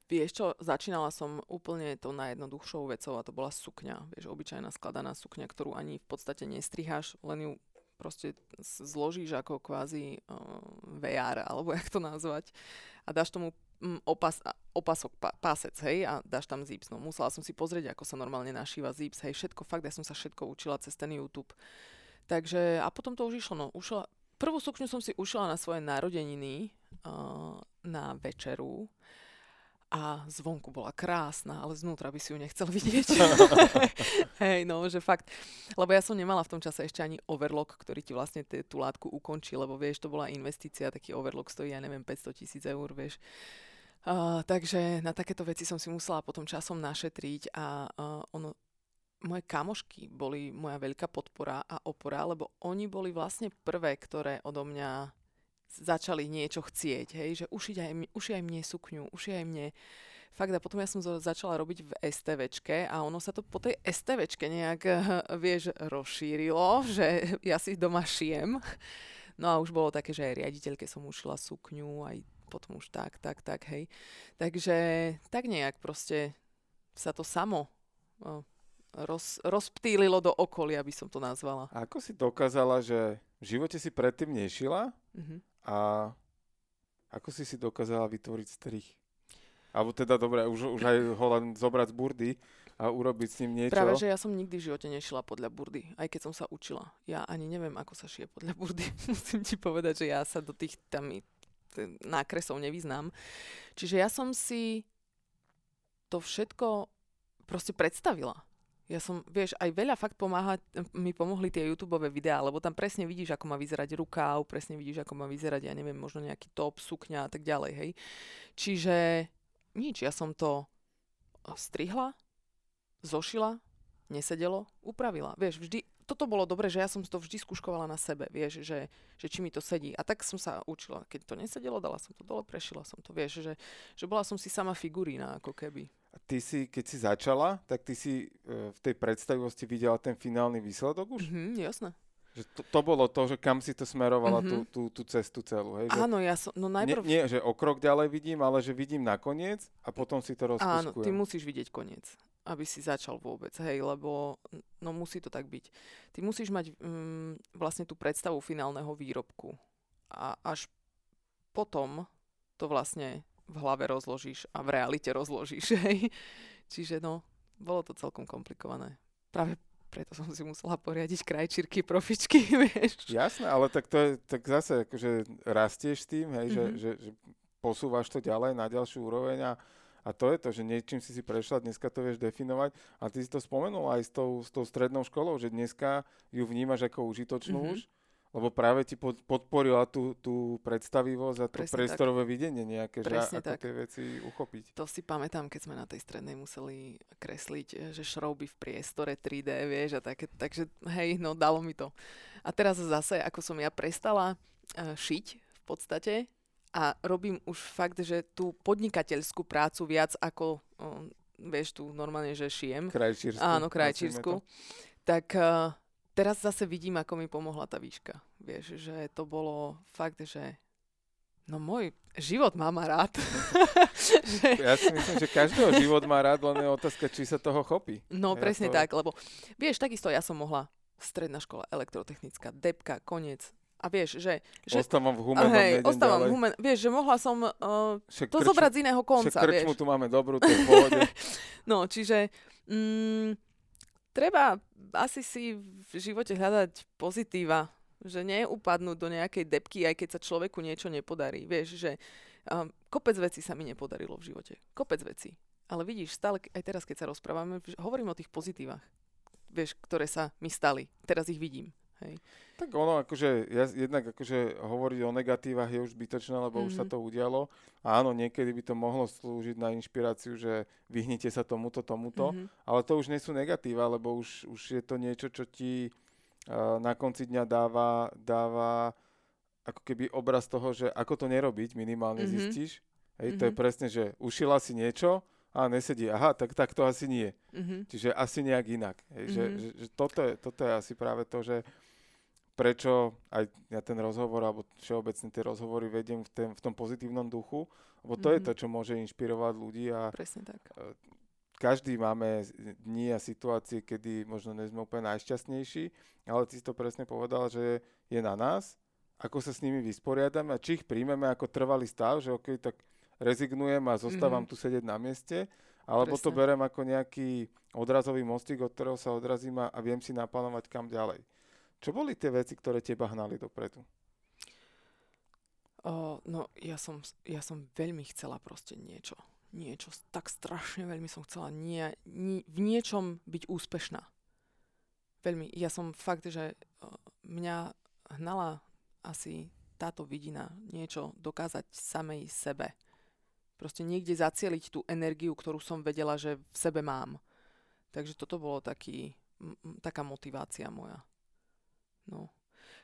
Vieš čo, začínala som úplne to najjednoduchšou vecou a to bola sukňa. Vieš, obyčajná skladaná sukňa, ktorú ani v podstate nestriháš, len ju proste zložíš ako kvázi uh, VR, alebo jak to nazvať, a dáš tomu um, opas, opasok, pa, pásec, hej, a dáš tam zips. No, musela som si pozrieť, ako sa normálne našíva zips, hej, všetko, fakt, ja som sa všetko učila cez ten YouTube. Takže, a potom to už išlo, no, ušla, prvú sukňu som si ušila na svoje narodeniny, uh, na večeru, a zvonku bola krásna, ale znútra by si ju nechcel vidieť. Hej, no, že fakt. Lebo ja som nemala v tom čase ešte ani overlock, ktorý ti vlastne t- tú látku ukončí, lebo vieš, to bola investícia, taký overlock stojí, ja neviem, 500 tisíc eur, vieš. Uh, takže na takéto veci som si musela potom časom našetriť a uh, ono, moje kamošky boli moja veľká podpora a opora, lebo oni boli vlastne prvé, ktoré odo mňa začali niečo chcieť, hej, že ušiť aj, uši aj mne sukňu, uši aj mne. Fakt a potom ja som začala robiť v STVčke a ono sa to po tej STVčke nejak, vieš, rozšírilo, že ja si doma šijem. No a už bolo také, že aj riaditeľke som ušila sukňu, aj potom už tak, tak, tak, hej. Takže tak nejak proste sa to samo roz, rozptýlilo do okolia, by som to nazvala. A ako si dokázala, že v živote si predtým nešila mm-hmm. A ako si si dokázala vytvoriť strich? Alebo teda, dobre, už, už aj ho len zobrať z burdy a urobiť s ním niečo. Práve, že ja som nikdy v živote nešila podľa burdy, aj keď som sa učila. Ja ani neviem, ako sa šije podľa burdy. Musím ti povedať, že ja sa do tých tam nákresov nevyznám. Čiže ja som si to všetko proste predstavila ja som, vieš, aj veľa fakt pomáha, mi pomohli tie YouTube videá, lebo tam presne vidíš, ako má vyzerať rukáv, presne vidíš, ako má vyzerať, ja neviem, možno nejaký top, sukňa a tak ďalej, hej. Čiže nič, ja som to strihla, zošila, nesedelo, upravila. Vieš, vždy, toto bolo dobre, že ja som to vždy skúškovala na sebe, vieš, že, že či mi to sedí. A tak som sa učila. Keď to nesedelo, dala som to dole, prešila som to, vieš, že, že bola som si sama figurína, ako keby ty si, keď si začala, tak ty si e, v tej predstavivosti videla ten finálny výsledok už? Mhm, jasné. Že to, to bolo to, že kam si to smerovala mm-hmm. tú, tú, tú cestu celú, hej? Že Áno, ja som, no najprv... Nie, nie, že o krok ďalej vidím, ale že vidím na koniec a potom si to rozkúškujem. Áno, ty musíš vidieť koniec, aby si začal vôbec, hej, lebo no musí to tak byť. Ty musíš mať mm, vlastne tú predstavu finálneho výrobku a až potom to vlastne v hlave rozložíš a v realite rozložíš. Hej. Čiže no, bolo to celkom komplikované. Práve preto som si musela poriadiť krajčírky, profičky, vieš. Jasné, ale tak to je, tak zase akože rastieš tým, hej, mm-hmm. že, že, že posúvaš to ďalej na ďalšiu úroveň a, a to je to, že niečím si si prešla, dneska to vieš definovať a ty si to spomenul aj s tou, s tou strednou školou, že dneska ju vnímaš ako užitočnú mm-hmm. už lebo práve ti pod, podporila tú, tú predstavivosť a to Presne priestorové tak. videnie nejaké, Presne že ako tak. tie veci uchopiť. To si pamätám, keď sme na tej strednej museli kresliť, eh, že šrouby v priestore 3D, vieš, a také, takže hej, no dalo mi to. A teraz zase, ako som ja prestala uh, šiť v podstate a robím už fakt, že tú podnikateľskú prácu viac ako, um, vieš, tu normálne, že šijem. Krajčírsku. Áno, krajčírsku. Tak uh, teraz zase vidím, ako mi pomohla tá výška. Vieš, že to bolo fakt, že No môj život má ma rád. ja si myslím, že každého život má rád, len je otázka, či sa toho chopí. No ja presne to... tak, lebo vieš, takisto ja som mohla stredná škola, elektrotechnická, depka, koniec. A vieš, že... že ostávam v humenom, hej, ostávam v humen, Vieš, že mohla som uh, to krč, zobrať z iného konca, však vieš. tu máme dobrú, to v pohode. no, čiže mm, treba asi si v živote hľadať pozitíva že neupadnúť do nejakej depky, aj keď sa človeku niečo nepodarí. Vieš, že um, kopec vecí sa mi nepodarilo v živote. Kopec vecí. Ale vidíš, stále, aj teraz, keď sa rozprávame, hovorím o tých pozitívach, vieš, ktoré sa mi stali. Teraz ich vidím. Hej. Tak ono, akože, ja, jednak akože hovoriť o negatívach je už zbytočné, lebo mm-hmm. už sa mhm. to udialo. A áno, niekedy by to mohlo slúžiť na inšpiráciu, že vyhnite sa tomuto, tomuto, mm-hmm. ale to už nie sú negatíva, lebo už, už je to niečo, čo ti na konci dňa dáva, dáva ako keby obraz toho, že ako to nerobiť, minimálne mm-hmm. zistíš. Hej, mm-hmm. to je mhm. presne, že ušila si niečo a nesedí, aha, tak, tak to asi nie. Mm-hmm. Čiže asi nejak inak. Hej, mm-hmm. že, že, že toto, je, toto je asi práve to, že prečo aj ja ten rozhovor, alebo všeobecne tie rozhovory vediem v, ten, v tom pozitívnom duchu, lebo to mm-hmm. je to, čo môže inšpirovať ľudí a Presne tak. E, každý máme dni a situácie, kedy možno nie sme úplne najšťastnejší, ale ty si to presne povedal, že je na nás, ako sa s nimi vysporiadame a či ich príjmeme ako trvalý stav, že ok, tak rezignujem a zostávam mm-hmm. tu sedieť na mieste, alebo presne. to berem ako nejaký odrazový mostík, od ktorého sa odrazím a, a viem si naplánovať kam ďalej. Čo boli tie veci, ktoré teba hnali dopredu? Uh, no, ja som, ja som veľmi chcela proste niečo niečo, tak strašne veľmi som chcela nie, nie, v niečom byť úspešná. Veľmi. Ja som fakt, že mňa hnala asi táto vidina niečo dokázať samej sebe. Proste niekde zacieliť tú energiu, ktorú som vedela, že v sebe mám. Takže toto bolo taký, m, taká motivácia moja. No.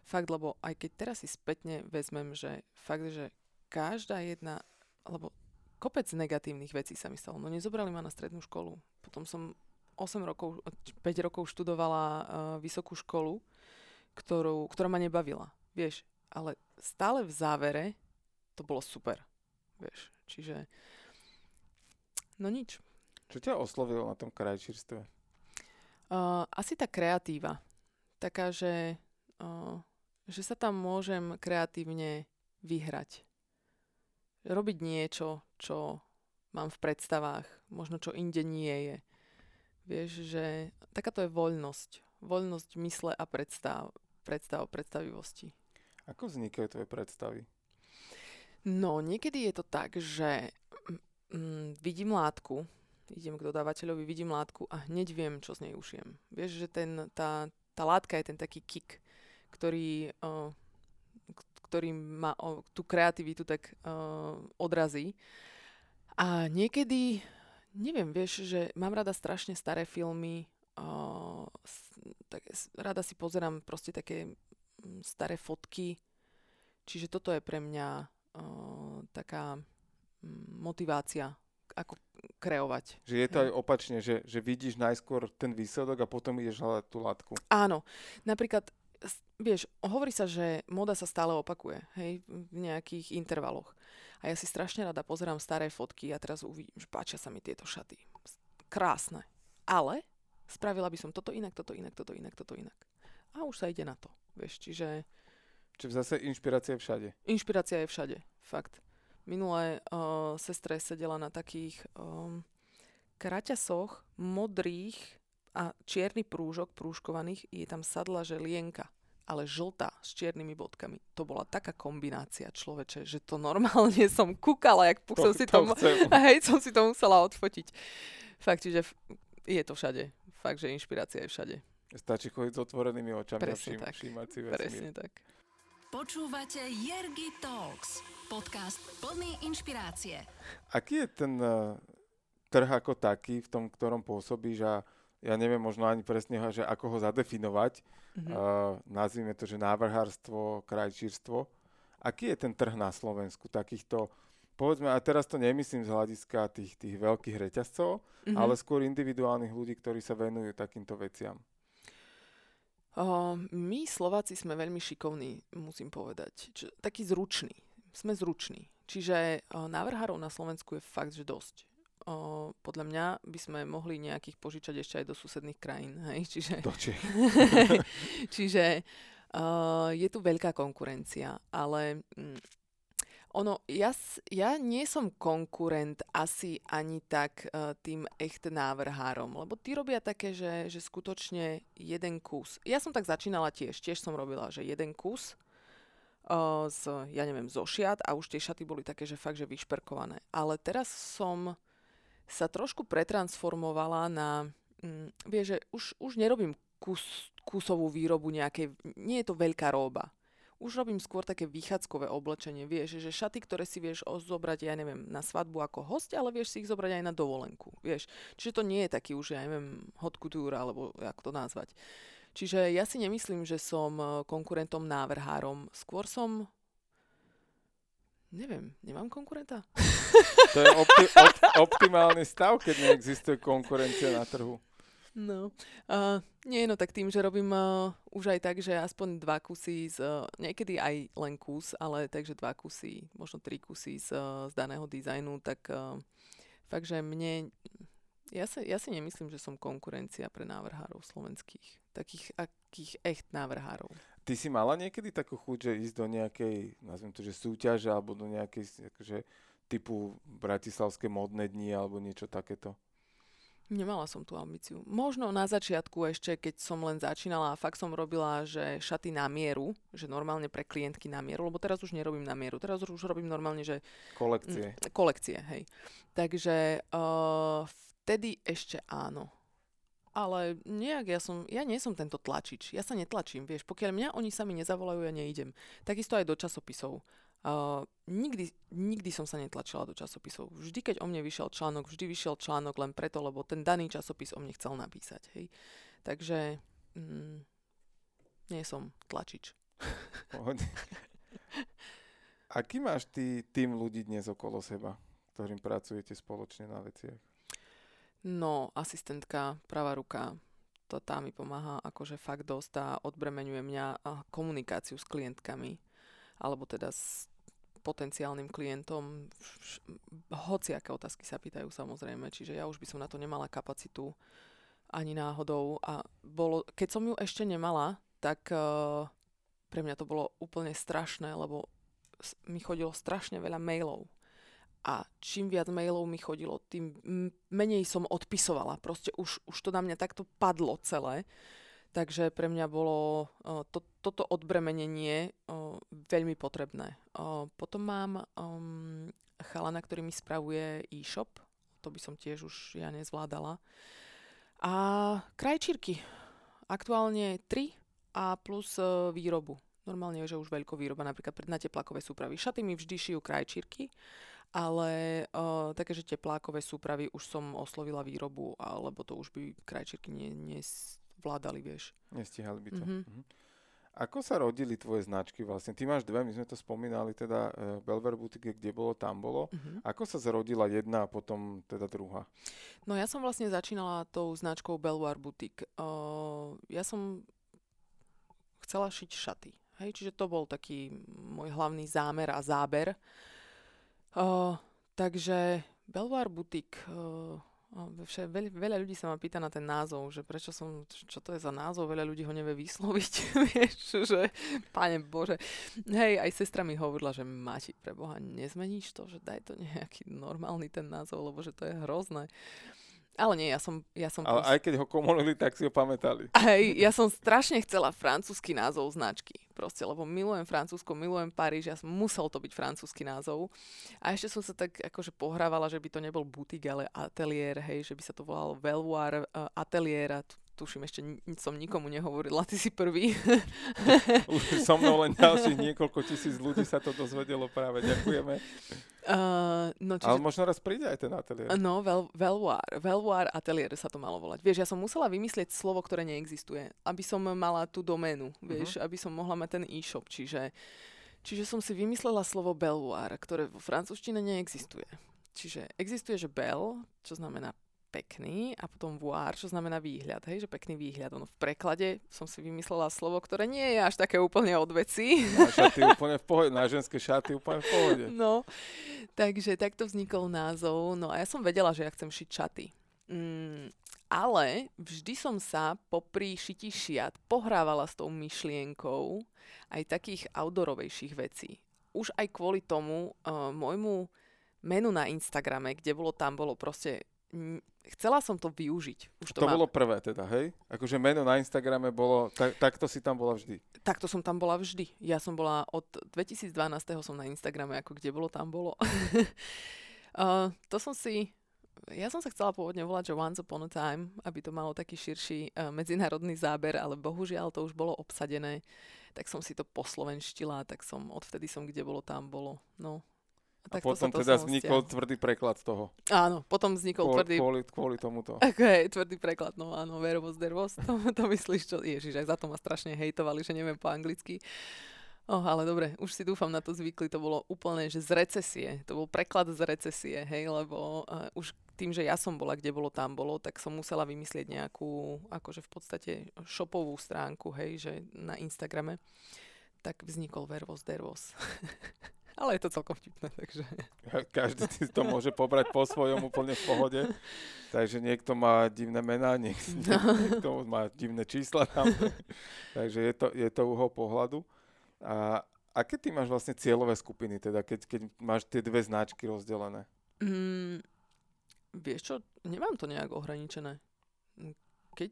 Fakt, lebo aj keď teraz si spätne vezmem, že fakt, že každá jedna, lebo kopec negatívnych vecí sa mi stalo. No nezobrali ma na strednú školu. Potom som 8 rokov, 5 rokov študovala uh, vysokú školu, ktorú, ktorá ma nebavila. Vieš, ale stále v závere to bolo super. Vieš, čiže no nič. Čo ťa oslovilo na tom krajčírstve? Uh, asi tá kreatíva. Taká, že, že sa tam môžem kreatívne vyhrať robiť niečo, čo mám v predstavách, možno čo inde nie je. Vieš, že takáto je voľnosť. Voľnosť mysle a predstav, predstav, predstavivosti. Ako vznikajú tvoje predstavy? No, niekedy je to tak, že mm, vidím látku, idem k dodávateľovi, vidím látku a hneď viem, čo z nej ušijem. Vieš, že ten, tá, tá látka je ten taký kick, ktorý uh, ktorý ma tú kreativitu tak uh, odrazí. A niekedy, neviem, vieš, že mám rada strašne staré filmy, uh, tak rada si pozerám proste také mm, staré fotky, čiže toto je pre mňa uh, taká um, motivácia ako kreovať. Že je to aj opačne, že, že vidíš najskôr ten výsledok a potom ideš hľadať tú látku. Áno. Napríklad vieš, hovorí sa, že moda sa stále opakuje, hej, v nejakých intervaloch. A ja si strašne rada pozerám staré fotky a teraz uvidím, že páčia sa mi tieto šaty. Krásne. Ale spravila by som toto inak, toto inak, toto inak, toto inak. A už sa ide na to, vieš, čiže... Čiže zase inšpirácia je všade. Inšpirácia je všade, fakt. Minulé uh, sestre sedela na takých um, kraťasoch modrých a čierny prúžok prúžkovaných, je tam sadla želienka, ale žltá s čiernymi bodkami. To bola taká kombinácia človeče, že to normálne som kúkala, jak to, som si to, to hej, som si to musela odfotiť. Fakt, že je to všade. Fakt, že inšpirácia je všade. Stačí chodiť s otvorenými očami Presne a všim, všímať si vesmír. Presne tak. Počúvate Jergy Talks, podcast plný inšpirácie. Aký je ten uh, trh ako taký, v tom, ktorom pôsobíš a ja neviem možno ani presne, že ako ho zadefinovať. Mm-hmm. Uh, nazvime to, že návrhárstvo, krajčírstvo. Aký je ten trh na Slovensku takýchto, povedzme, a teraz to nemyslím z hľadiska tých, tých veľkých reťazcov, mm-hmm. ale skôr individuálnych ľudí, ktorí sa venujú takýmto veciam? Uh, my Slováci sme veľmi šikovní, musím povedať. Č- takí zruční. Sme zruční. Čiže uh, návrhárov na Slovensku je fakt, že dosť. Uh, podľa mňa by sme mohli nejakých požičať ešte aj do susedných krajín. Hej? Čiže, Do čiže uh, je tu veľká konkurencia, ale mm, ono, ja, ja nie som konkurent asi ani tak uh, tým echt návrhárom, lebo tí robia také, že, že skutočne jeden kus. Ja som tak začínala tiež, tiež som robila, že jeden kus uh, z, ja neviem, zo šiat a už tie šaty boli také, že fakt, že vyšperkované. Ale teraz som sa trošku pretransformovala na, mm, vieš, že už, už nerobím kus, kusovú výrobu nejakej, nie je to veľká róba už robím skôr také vychádzkové oblečenie. Vieš, že šaty, ktoré si vieš zobrať, ja neviem, na svadbu ako host, ale vieš si ich zobrať aj na dovolenku. Vieš. Čiže to nie je taký už, ja neviem, hot couture, alebo ako to nazvať. Čiže ja si nemyslím, že som e, konkurentom návrhárom. Skôr som Neviem, nemám konkurenta? To je opti- op- optimálny stav, keď neexistuje konkurencia na trhu. No, uh, nie, no tak tým, že robím uh, už aj tak, že aspoň dva kusy, z, uh, niekedy aj len kus, ale takže dva kusy, možno tri kusy z, uh, z daného dizajnu, tak uh, fakt, že mne, ja, sa, ja si nemyslím, že som konkurencia pre návrhárov slovenských, takých akých echt návrhárov. Ty si mala niekedy takú chuť, že ísť do nejakej, nazviem to, že súťaže, alebo do nejakej, akože, typu Bratislavské modné dni, alebo niečo takéto? Nemala som tú ambíciu. Možno na začiatku ešte, keď som len začínala a fakt som robila, že šaty na mieru, že normálne pre klientky na mieru, lebo teraz už nerobím na mieru, teraz už robím normálne, že... Kolekcie. Mm, kolekcie, hej. Takže uh, vtedy ešte áno. Ale nejak ja som, ja nie som tento tlačič, ja sa netlačím, vieš, pokiaľ mňa oni sami nezavolajú, ja neidem. Takisto aj do časopisov. Uh, nikdy, nikdy som sa netlačila do časopisov. Vždy, keď o mne vyšiel článok, vždy vyšiel článok len preto, lebo ten daný časopis o mne chcel napísať. Hej. Takže mm, nie som tlačič. Aký máš ty tým ľudí dnes okolo seba, ktorým pracujete spoločne na veciach? No, asistentka, pravá ruka, to tá mi pomáha akože fakt dosť a odbremenuje mňa komunikáciu s klientkami alebo teda s potenciálnym klientom. Hociaké otázky sa pýtajú samozrejme, čiže ja už by som na to nemala kapacitu ani náhodou. A bolo, keď som ju ešte nemala, tak uh, pre mňa to bolo úplne strašné, lebo mi chodilo strašne veľa mailov. A čím viac mailov mi chodilo, tým menej som odpisovala. Proste už, už to na mňa takto padlo celé. Takže pre mňa bolo uh, to, toto odbremenenie uh, veľmi potrebné. Uh, potom mám chalana, ktorý mi spravuje e-shop. To by som tiež už ja nezvládala. A krajčírky. Aktuálne 3 a plus výrobu. Normálne je, že už veľko výroba, napríklad na teplákové súpravy. Šaty mi vždy šijú krajčírky, ale uh, také, že teplákové súpravy už som oslovila výrobu, alebo to už by krajčírky nie, nie, vládali, vieš. Nestihali by to. Mm-hmm. Mm-hmm. Ako sa rodili tvoje značky vlastne? Ty máš dve, my sme to spomínali, teda uh, Belver Boutique, kde bolo, tam bolo. Mm-hmm. Ako sa zrodila jedna a potom teda druhá? No ja som vlastne začínala tou značkou Belvoir Boutique. Uh, ja som chcela šiť šaty. Hej, čiže to bol taký môj hlavný zámer a záber. Uh, takže Belvoir Boutique uh, Vše, veľ, veľa ľudí sa ma pýta na ten názov, že prečo som, čo to je za názov, veľa ľudí ho nevie vysloviť, vieš, že páne Bože. Hej, aj sestra mi hovorila, že Mati, pre Boha, nezmeníš to, že daj to nejaký normálny ten názov, lebo že to je hrozné. Ale nie, ja som... Ja som Ale prost... aj keď ho komolili, tak si ho pamätali. Hej, ja som strašne chcela francúzsky názov značky. Proste, lebo milujem Francúzsko, milujem Paríž, ja som musel to byť francúzsky názov. A ešte som sa tak akože pohrávala, že by to nebol butik, ale ateliér, hej, že by sa to volalo Veloir uh, ateliér a tuším, ešte som nikomu nehovorila, ty si prvý. Už so mnou len ďalších niekoľko tisíc ľudí sa to dozvedelo práve, ďakujeme. Uh, no, čiže... Ale možno raz príde aj ten ateliér. No, vel, Veloir, Veloir ateliér sa to malo volať. Vieš, ja som musela vymyslieť slovo, ktoré neexistuje, aby som mala tú doménu, vieš, uh-huh. aby som mohla mať ten e-shop, čiže Čiže som si vymyslela slovo belvoir, ktoré vo francúzštine neexistuje. Čiže existuje, že bel, čo znamená pekný a potom voir, čo znamená výhľad, hej, že pekný výhľad. Ono v preklade som si vymyslela slovo, ktoré nie je až také úplne od veci. Na šaty úplne v pohode, na ženské šaty úplne v pohode. No, takže takto vznikol názov. No a ja som vedela, že ja chcem šiť šaty. Mm, ale vždy som sa popri šití šiat pohrávala s tou myšlienkou aj takých outdoorovejších vecí. Už aj kvôli tomu uh, môjmu menu na Instagrame, kde bolo tam, bolo proste chcela som to využiť. Už to, to bolo prvé teda, hej? Akože meno na Instagrame bolo, tak, takto si tam bola vždy. Takto som tam bola vždy. Ja som bola od 2012. som na Instagrame, ako kde bolo, tam bolo. uh, to som si, ja som sa chcela pôvodne volať, že Once Upon a Time, aby to malo taký širší uh, medzinárodný záber, ale bohužiaľ to už bolo obsadené. Tak som si to poslovenštila, tak som, odvtedy som kde bolo, tam bolo. No, a, tak potom to teda vznikol tvrdý preklad toho. Áno, potom vznikol kvôli, tvrdý... Kvôli, kvôli tomuto. Okay, tvrdý preklad, no áno, Vervos Dervos, to, to myslíš, čo... Ježiš, aj za to ma strašne hejtovali, že neviem po anglicky. Oh, ale dobre, už si dúfam na to zvykli, to bolo úplne, že z recesie, to bol preklad z recesie, hej, lebo uh, už tým, že ja som bola, kde bolo, tam bolo, tak som musela vymyslieť nejakú, akože v podstate shopovú stránku, hej, že na Instagrame, tak vznikol Vervos Dervos. Ale je to celkom vtipné, takže... Každý si to môže pobrať po svojom úplne v pohode. Takže niekto má divné mená, niekto, no. niekto má divné čísla tam. takže je to, je to uhol pohľadu. A aké ty máš vlastne cieľové skupiny, teda keď, keď máš tie dve značky rozdelené? Mm, vieš čo, nemám to nejak ohraničené. Keď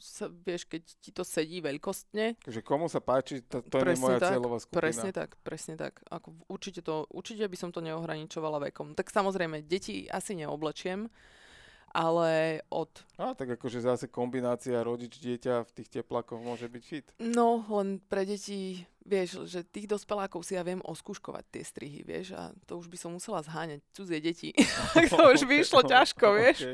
sa, vieš, keď ti to sedí veľkostne. Takže komu sa páči, to, to je moja tak, cieľová skupina. Presne tak, presne tak. Ako určite, to, určite by som to neohraničovala vekom. Tak samozrejme, deti asi neoblečiem, ale od... A tak akože zase kombinácia rodič-dieťa v tých teplakoch môže byť fit. No, len pre deti, vieš, že tých dospelákov si ja viem oskúškovať tie strihy, vieš, a to už by som musela zháňať cudzie deti. to už by išlo ťažko, vieš.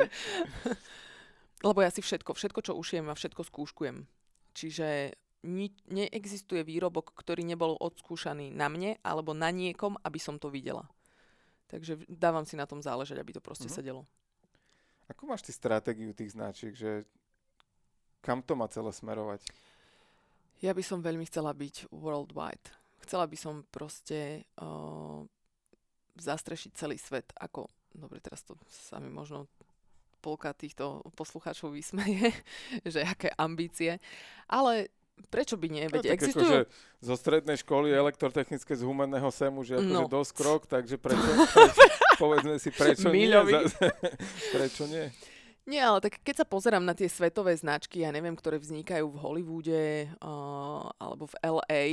Lebo ja si všetko, všetko, čo ušijem a všetko skúškujem. Čiže ni- neexistuje výrobok, ktorý nebol odskúšaný na mne alebo na niekom, aby som to videla. Takže dávam si na tom záležať, aby to proste uh-huh. sedelo. Ako máš ty stratégiu tých značiek, že kam to má celé smerovať? Ja by som veľmi chcela byť worldwide. Chcela by som proste uh, zastrešiť celý svet ako, dobre, teraz to sa mi možno polka týchto poslucháčov vysmeje, že aké ambície. Ale prečo by nie? Veď no, existujú... Akože zo strednej školy elektrotechnické z humenného semu, že akože no. dosť krok, takže prečo, prečo povedzme si, prečo Miľovi. nie? prečo nie? Nie, ale tak keď sa pozerám na tie svetové značky, ja neviem, ktoré vznikajú v Hollywoode uh, alebo v LA,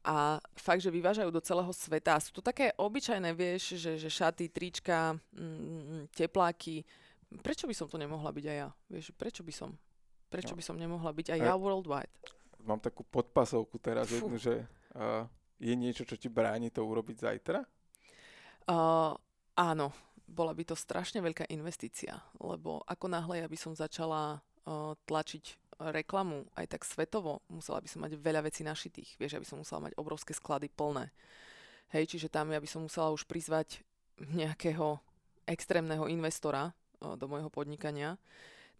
a fakt, že vyvážajú do celého sveta. Sú to také obyčajné, vieš, že, že šaty, trička, mm, tepláky, prečo by som to nemohla byť aj ja? Vieš, prečo by som? Prečo no. by som nemohla byť aj ja worldwide? Mám takú podpasovku teraz jednu, že uh, je niečo, čo ti bráni to urobiť zajtra? Uh, áno, bola by to strašne veľká investícia, lebo ako náhle ja by som začala uh, tlačiť reklamu aj tak svetovo, musela by som mať veľa vecí našitých. Vieš, ja by som musela mať obrovské sklady plné. Hej, čiže tam ja by som musela už prizvať nejakého extrémneho investora, do môjho podnikania.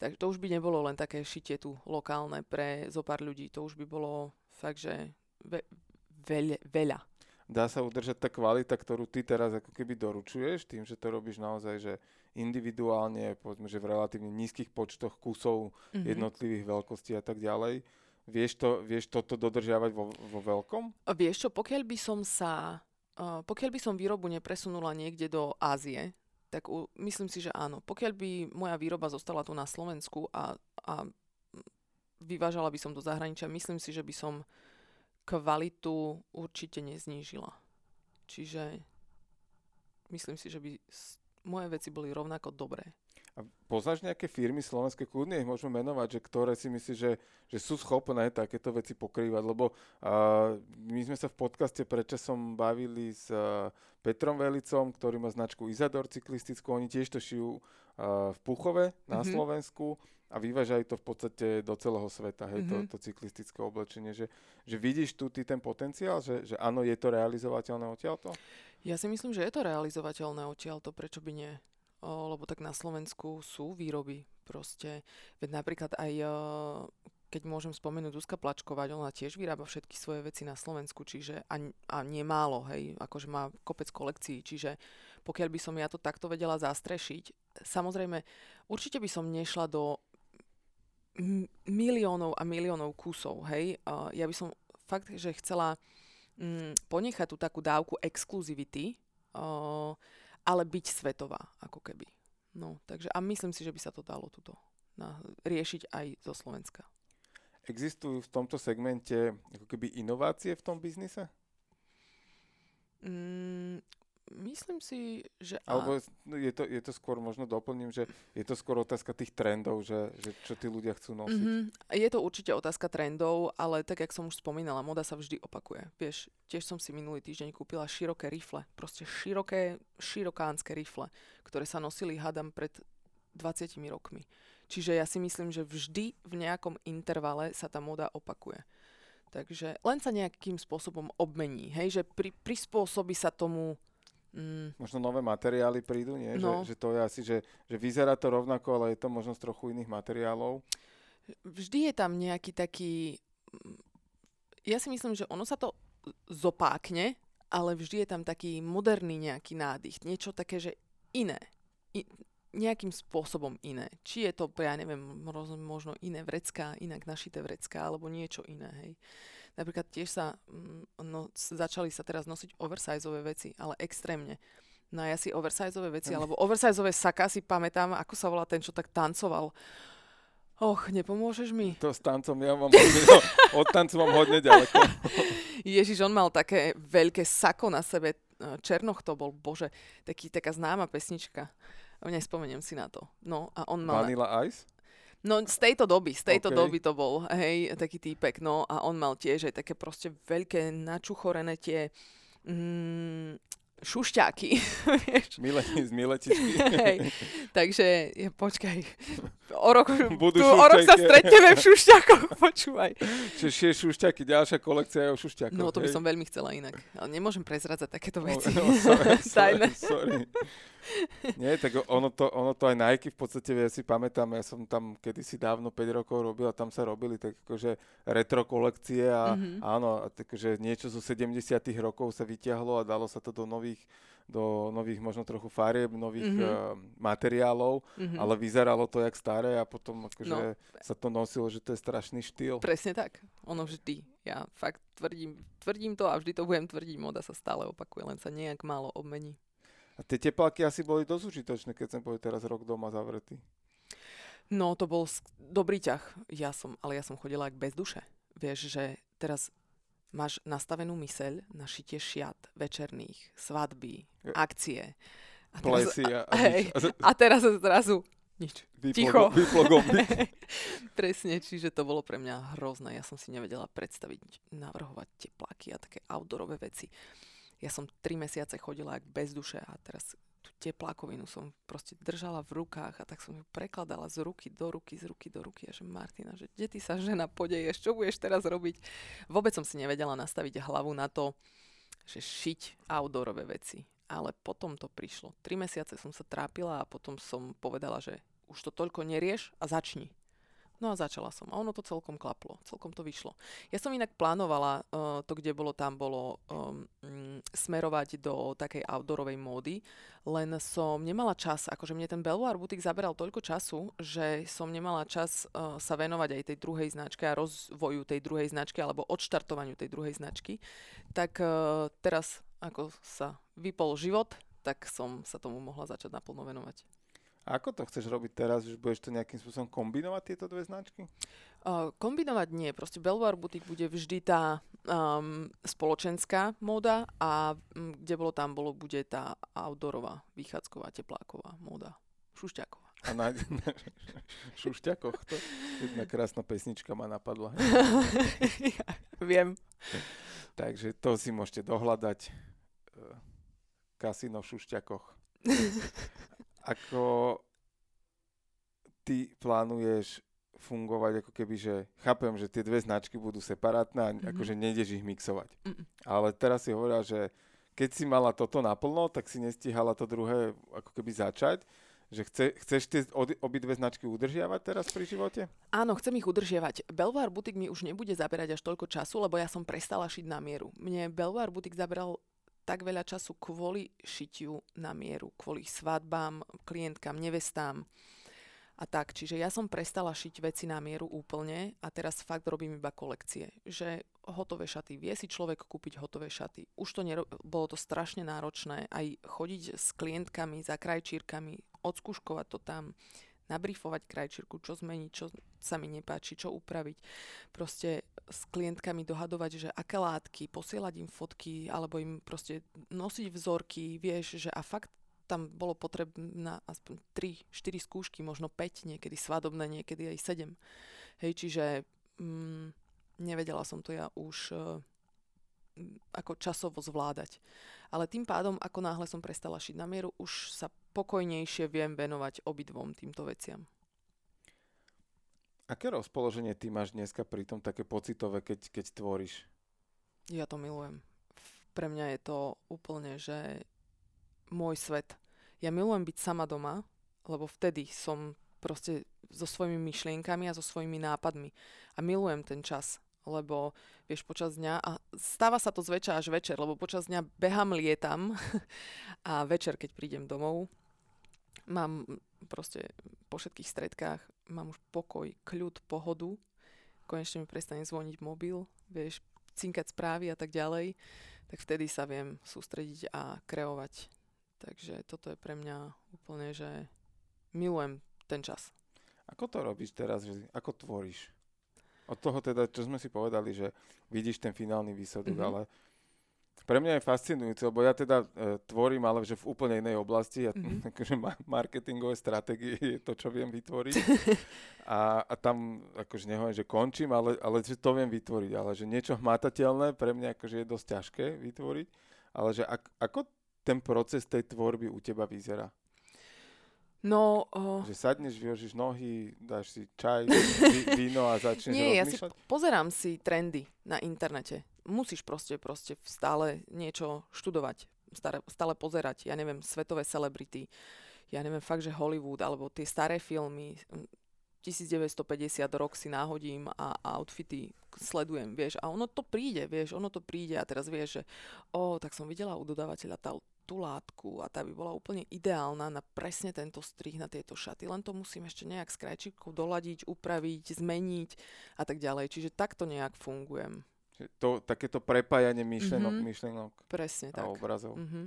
Tak to už by nebolo len také šitie tu lokálne pre zo pár ľudí. To už by bolo fakt, že ve, veľa, veľa. Dá sa udržať tá kvalita, ktorú ty teraz ako keby doručuješ, tým, že to robíš naozaj, že individuálne, povedzme, že v relatívne nízkych počtoch kusov mm-hmm. jednotlivých veľkostí a tak ďalej. Vieš, to, vieš toto dodržiavať vo, vo veľkom? Vieš čo, pokiaľ by som sa, pokiaľ by som výrobu nepresunula niekde do Ázie, tak u, myslím si, že áno. Pokiaľ by moja výroba zostala tu na Slovensku a, a vyvážala by som do zahraničia, myslím si, že by som kvalitu určite neznížila. Čiže myslím si, že by moje veci boli rovnako dobré. A poznáš nejaké firmy slovenské, kľudne ich môžeme menovať, že ktoré si myslíš, že, že sú schopné takéto veci pokrývať, lebo uh, my sme sa v podcaste predčasom bavili s uh, Petrom Velicom, ktorý má značku Izador cyklistickú, oni tiež to šijú uh, v Puchove na mm-hmm. Slovensku a vyvážajú to v podstate do celého sveta, hej, mm-hmm. to, to cyklistické oblečenie, že, že vidíš tu ty ten potenciál, že, že áno, je to realizovateľné odtiaľto? Ja si myslím, že je to realizovateľné odtiaľto, prečo by nie? Lebo tak na Slovensku sú výroby proste, veď napríklad aj keď môžem spomenúť Zuzka Plačkovať, ona tiež vyrába všetky svoje veci na Slovensku, čiže a, a nemálo, hej, akože má kopec kolekcií, čiže pokiaľ by som ja to takto vedela zastrešiť, samozrejme, určite by som nešla do miliónov a miliónov kusov, hej. Ja by som fakt, že chcela um, ponechať tú takú dávku exkluzivity, uh, ale byť svetová, ako keby. No, takže a myslím si, že by sa to dalo tuto na, riešiť aj zo Slovenska. Existujú v tomto segmente ako keby inovácie v tom biznise? Mm, Myslím si, že... Alebo no, je to, je to skôr, možno doplním, že je to skôr otázka tých trendov, že, že čo tí ľudia chcú nosiť. Mm-hmm. Je to určite otázka trendov, ale tak, jak som už spomínala, moda sa vždy opakuje. Vieš, tiež som si minulý týždeň kúpila široké rifle, proste široké, širokánske rifle, ktoré sa nosili, hadam, pred 20 rokmi. Čiže ja si myslím, že vždy v nejakom intervale sa tá moda opakuje. Takže len sa nejakým spôsobom obmení, hej, že pri, prispôsobí sa tomu Mm. Možno nové materiály prídu, nie? No. Že, že to je asi, že, že vyzerá to rovnako, ale je to možno z trochu iných materiálov. Vždy je tam nejaký taký... Ja si myslím, že ono sa to zopákne, ale vždy je tam taký moderný nejaký nádych. Niečo také, že iné. I, nejakým spôsobom iné. Či je to, ja neviem, možno iné vrecká, inak našité vrecká, alebo niečo iné, hej. Napríklad tiež sa, mm, no, začali sa teraz nosiť oversizeové veci, ale extrémne. No ja si oversizeové veci, alebo oversizeové saka si pamätám, ako sa volá ten, čo tak tancoval. Och, nepomôžeš mi? To s tancom ja mám hodne, no, od tancu mám hodne ďaleko. Ježiš, on mal také veľké sako na sebe, Černoch to bol, bože, taký, taká známa pesnička. Nespomeniem si na to. No a on mal... Vanilla Ice? No z tejto doby, z tejto okay. doby to bol, hej, taký týpek, no a on mal tiež aj také proste veľké načuchorené tie mm, šušťáky, vieš. Mileti z miletičky. Hej, takže je, počkaj, o rok, Budú tu, o rok sa stretneme v šušťákoch, počúvaj. Čiže šušťáky, ďalšia kolekcia je o šušťákoch. No to by hej. som veľmi chcela inak, ale nemôžem prezradzať takéto veci. No, no, sorry, sorry, sorry. Nie, tak ono to, ono to aj Nike v podstate, ja si pamätám, ja som tam kedysi dávno 5 rokov robil a tam sa robili tak akože retro kolekcie a mm-hmm. áno, takže niečo zo 70 rokov sa vyťahlo a dalo sa to do nových do nových možno trochu farieb, nových mm-hmm. uh, materiálov, mm-hmm. ale vyzeralo to jak staré a potom akože no. sa to nosilo, že to je strašný štýl. Presne tak. Ono vždy. Ja fakt tvrdím, tvrdím to a vždy to budem tvrdiť. Moda sa stále opakuje, len sa nejak málo obmení. A tie tepláky asi boli dosť užitočné, keď sme boli teraz rok doma zavretí. No, to bol dobrý ťah. Ja som, ale ja som chodila ak bez duše. Vieš, že teraz máš nastavenú myseľ na šitie šiat večerných, svadby, akcie. A teraz, a, a, hej, a teraz zrazu nič. Ticho. Presne, čiže to bolo pre mňa hrozné. Ja som si nevedela predstaviť, navrhovať tepláky a také outdoorové veci ja som tri mesiace chodila ak bez duše a teraz tú teplákovinu som proste držala v rukách a tak som ju prekladala z ruky do ruky, z ruky do ruky a že Martina, že kde ty sa žena podeješ, čo budeš teraz robiť? Vôbec som si nevedela nastaviť hlavu na to, že šiť outdoorové veci. Ale potom to prišlo. Tri mesiace som sa trápila a potom som povedala, že už to toľko nerieš a začni. No a začala som. A ono to celkom klaplo. Celkom to vyšlo. Ja som inak plánovala uh, to, kde bolo, tam bolo um, smerovať do takej outdoorovej módy, len som nemala čas. Akože mne ten Belvoir butik zaberal toľko času, že som nemala čas uh, sa venovať aj tej druhej značke a rozvoju tej druhej značky alebo odštartovaniu tej druhej značky. Tak uh, teraz, ako sa vypol život, tak som sa tomu mohla začať naplno venovať. Ako to chceš robiť teraz? Že budeš to nejakým spôsobom kombinovať tieto dve značky? Uh, kombinovať nie. Proste Belvoir Boutique bude vždy tá um, spoločenská móda a um, kde bolo tam, bolo, bude tá outdoorová, vychádzková, tepláková móda. Šušťáková. a na, na šušťakoch to. Jedna krásna pesnička ma napadla. ja, viem. Takže to si môžete dohľadať. E, kasino v šušťakoch. Ako ty plánuješ fungovať ako keby, že chápem, že tie dve značky budú separátne a mm-hmm. akože nejdeš ich mixovať. Mm-mm. Ale teraz si hovorila, že keď si mala toto naplno, tak si nestihala to druhé ako keby začať. Že chce, chceš tie obidve značky udržiavať teraz pri živote? Áno, chcem ich udržiavať. Belvoir Boutique mi už nebude zaberať až toľko času, lebo ja som prestala šiť na mieru. Mne Belvoir Boutique zabral tak veľa času kvôli šitiu na mieru, kvôli svadbám, klientkám, nevestám a tak. Čiže ja som prestala šiť veci na mieru úplne a teraz fakt robím iba kolekcie. Že hotové šaty, vie si človek kúpiť hotové šaty. Už to nero- bolo to strašne náročné, aj chodiť s klientkami, za krajčírkami, odskúškovať to tam, nabrifovať krajčírku, čo zmeniť, čo sa mi nepáči, čo upraviť. Proste s klientkami dohadovať, že aké látky, posielať im fotky, alebo im proste nosiť vzorky, vieš, že a fakt tam bolo potrebná aspoň 3-4 skúšky, možno 5, niekedy svadobné, niekedy aj 7. Hej, čiže mm, nevedela som to ja už uh, ako časovo zvládať. Ale tým pádom, ako náhle som prestala šiť na mieru, už sa pokojnejšie viem venovať obidvom týmto veciam. Aké rozpoloženie ty máš dneska pri tom také pocitové, keď, keď tvoríš? Ja to milujem. Pre mňa je to úplne, že môj svet. Ja milujem byť sama doma, lebo vtedy som proste so svojimi myšlienkami a so svojimi nápadmi. A milujem ten čas, lebo vieš, počas dňa, a stáva sa to zväčša až večer, lebo počas dňa behám, lietam a večer, keď prídem domov, mám proste po všetkých stredkách, mám už pokoj, kľud, pohodu, konečne mi prestane zvoniť mobil, vieš, cinkať správy a tak ďalej, tak vtedy sa viem sústrediť a kreovať Takže toto je pre mňa úplne, že milujem ten čas. Ako to robíš teraz? Ako tvoríš? Od toho teda, čo sme si povedali, že vidíš ten finálny výsledok, mm-hmm. ale pre mňa je fascinujúce, lebo ja teda e, tvorím, ale že v úplne inej oblasti. Ja, mm-hmm. akože ma- marketingové stratégie je to, čo viem vytvoriť. a, a tam akože nehovorím, že končím, ale, ale že to viem vytvoriť. Ale že niečo hmatateľné pre mňa akože je dosť ťažké vytvoriť. Ale že ak, ako ten proces tej tvorby u teba vyzerá? No... Uh... Že sadneš, vyložíš nohy, dáš si čaj, víno a začneš Nie, rozmýšľať? ja si pozerám si trendy na internete. Musíš proste, proste stále niečo študovať, stále, stále pozerať, ja neviem, svetové celebrity, ja neviem, fakt, že Hollywood, alebo tie staré filmy, 1950 rok si náhodím a, a outfity sledujem, vieš, a ono to príde, vieš, ono to príde a teraz vieš, že o, tak som videla u dodávateľa tá, tú látku a tá by bola úplne ideálna na presne tento strih na tieto šaty, len to musím ešte nejak s krajčíkou doladiť, upraviť, zmeniť a tak ďalej, čiže takto nejak fungujem. To, takéto prepájanie myšlenok, mm-hmm. myšlenok Presne a tak. obrazov. Mm-hmm.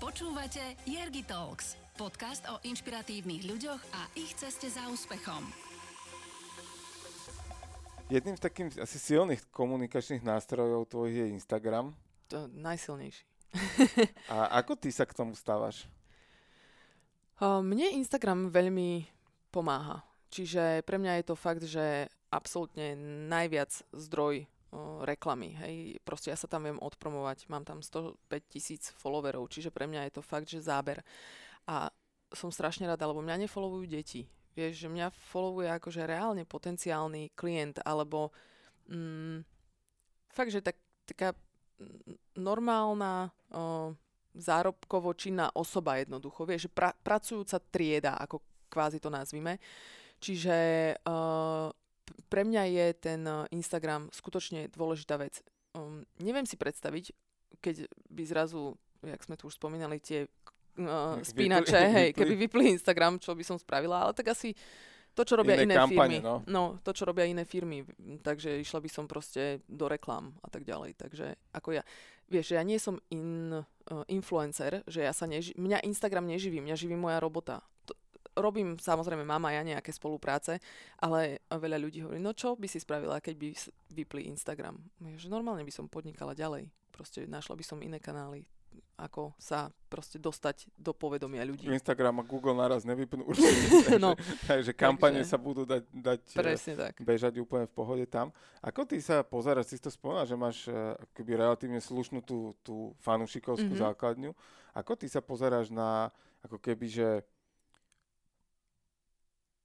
Počúvate Jergy Talks, podcast o inšpiratívnych ľuďoch a ich ceste za úspechom. Jedným z takých asi silných komunikačných nástrojov tvojich je Instagram. To najsilnejší. a ako ty sa k tomu stávaš? Mne Instagram veľmi pomáha. Čiže pre mňa je to fakt, že absolútne najviac zdroj reklamy. Hej. Proste ja sa tam viem odpromovať. Mám tam 105 tisíc followerov, čiže pre mňa je to fakt, že záber. A som strašne rada, lebo mňa nefollowujú deti. Vieš, že mňa followuje akože reálne potenciálny klient, alebo mm, fakt, že tak, taká normálna o, zárobkovo činná osoba jednoducho. Vieš, že pra, pracujúca trieda, ako kvázi to nazvime. Čiže uh, pre mňa je ten eh, Instagram skutočne dôležitá vec. Um, neviem si predstaviť, keď by zrazu, jak sme tu už spomínali, tie uh, spínače, vypli, hej, keby vypli Instagram, čo by som spravila, ale tak asi to, čo robia iné, iné kampane, firmy. No. no, to, čo robia iné firmy. Takže išla by som proste do reklám a tak ďalej. Takže ako ja, vieš, ja nie som in, uh, influencer, že ja sa neži- mňa Instagram neživí, mňa živí moja robota robím samozrejme mama ja nejaké spolupráce, ale veľa ľudí hovorí, no čo by si spravila, keď by vypli Instagram? Že normálne by som podnikala ďalej. Proste našla by som iné kanály. ako sa proste dostať do povedomia ľudí. Instagram a Google naraz nevypnú určite. no, takže kampane sa budú dať, dať eh, presne tak. bežať úplne v pohode tam. Ako ty sa pozeráš, si to spomínal, že máš akoby relatívne slušnú tú, tú fanušikovskú mm-hmm. základňu. Ako ty sa pozeráš na ako keby, že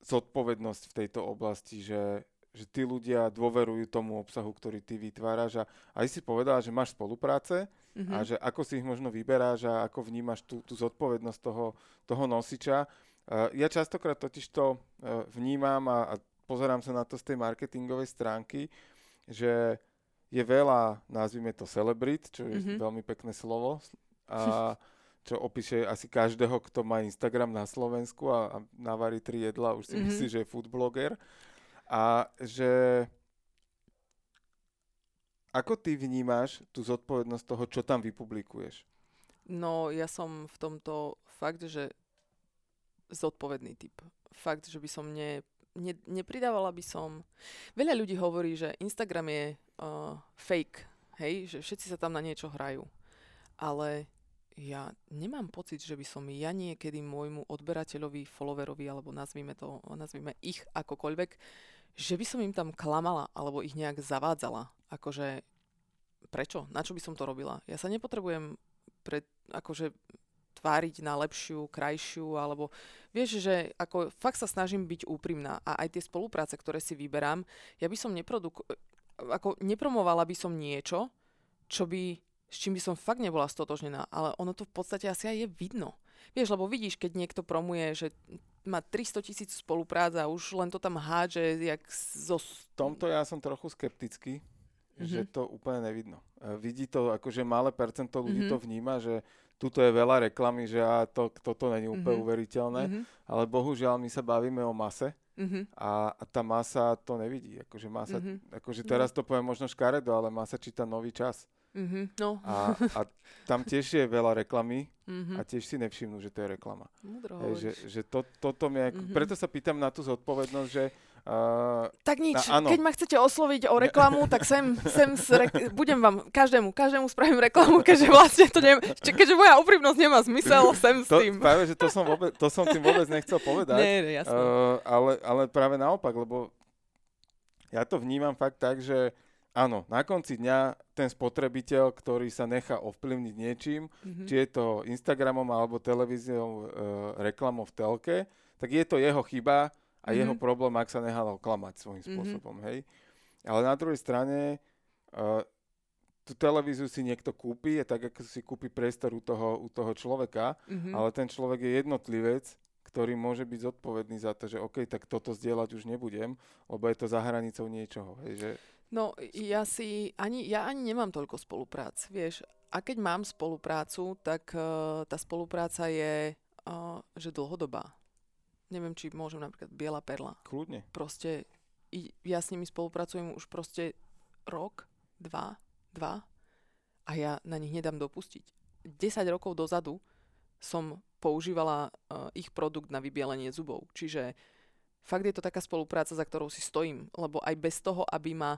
zodpovednosť v tejto oblasti, že že tí ľudia dôverujú tomu obsahu, ktorý ty vytváraš a aj si povedala, že máš spolupráce mm-hmm. a že ako si ich možno vyberáš a ako vnímaš tú, tú zodpovednosť toho, toho nosiča. Uh, ja častokrát totiž to uh, vnímam a, a pozerám sa na to z tej marketingovej stránky, že je veľa, nazvime to celebrit, čo je mm-hmm. veľmi pekné slovo, a čo opíše asi každého, kto má Instagram na Slovensku a, a navarí tri jedla, už si mm-hmm. myslí, že je food blogger. A že ako ty vnímáš tú zodpovednosť toho, čo tam vypublikuješ? No, ja som v tomto fakt, že zodpovedný typ. Fakt, že by som ne, ne, nepridávala by som... Veľa ľudí hovorí, že Instagram je uh, fake, hej, že všetci sa tam na niečo hrajú. Ale ja nemám pocit, že by som ja niekedy môjmu odberateľovi, followerovi, alebo nazvime to, nazvime ich akokoľvek, že by som im tam klamala alebo ich nejak zavádzala. Akože prečo? Na čo by som to robila? Ja sa nepotrebujem pre, akože tváriť na lepšiu, krajšiu, alebo vieš, že ako fakt sa snažím byť úprimná a aj tie spolupráce, ktoré si vyberám, ja by som neproduk- ako nepromovala by som niečo, čo by, s čím by som fakt nebola stotožnená, ale ono to v podstate asi aj je vidno. Vieš, lebo vidíš, keď niekto promuje, že má 300 tisíc spoluprác a už len to tam hádže, jak zo... V tomto ja som trochu skeptický, mm-hmm. že to úplne nevidno. E, vidí to, akože malé percento ľudí mm-hmm. to vníma, že tuto je veľa reklamy, že a to, toto není úplne mm-hmm. uveriteľné, mm-hmm. ale bohužiaľ my sa bavíme o mase mm-hmm. a, a tá masa to nevidí. Akože, masa, mm-hmm. akože teraz to poviem možno škaredo, ale masa číta nový čas. Mm-hmm, no. a, a tam tiež je veľa reklamy mm-hmm. a tiež si nevšimnú, že to je reklama. Hej, že, že to, toto mi, mm-hmm. preto sa pýtam na tú zodpovednosť, že Uh, tak nič, na, keď ma chcete osloviť o reklamu, tak sem, sem re- budem vám, každému, každému spravím reklamu, keďže vlastne to neviem, keďže moja úprimnosť nemá zmysel, sem s tým. Práve, že to som, vôbec, to som tým vôbec nechcel povedať. Nie, jasné. Uh, ale, ale práve naopak, lebo ja to vnímam fakt tak, že áno, na konci dňa ten spotrebiteľ, ktorý sa nechá ovplyvniť niečím, mm-hmm. či je to Instagramom alebo televíziou e, reklamou v telke, tak je to jeho chyba a mm-hmm. jeho problém, ak sa nehal oklamať svojím mm-hmm. spôsobom, hej. Ale na druhej strane e, tú televíziu si niekto kúpi, je tak, ako si kúpi priestor u toho, u toho človeka, mm-hmm. ale ten človek je jednotlivec, ktorý môže byť zodpovedný za to, že OK, tak toto zdieľať už nebudem, lebo je to za hranicou niečoho. Hej, že No, ja si ani, ja ani nemám toľko spoluprác, vieš. A keď mám spoluprácu, tak uh, tá spolupráca je, uh, že dlhodobá. Neviem, či môžem napríklad Biela perla. Kľudne. Proste ja s nimi spolupracujem už proste rok, dva, dva a ja na nich nedám dopustiť. 10 rokov dozadu som používala uh, ich produkt na vybielenie zubov. Čiže fakt je to taká spolupráca, za ktorou si stojím, lebo aj bez toho, aby ma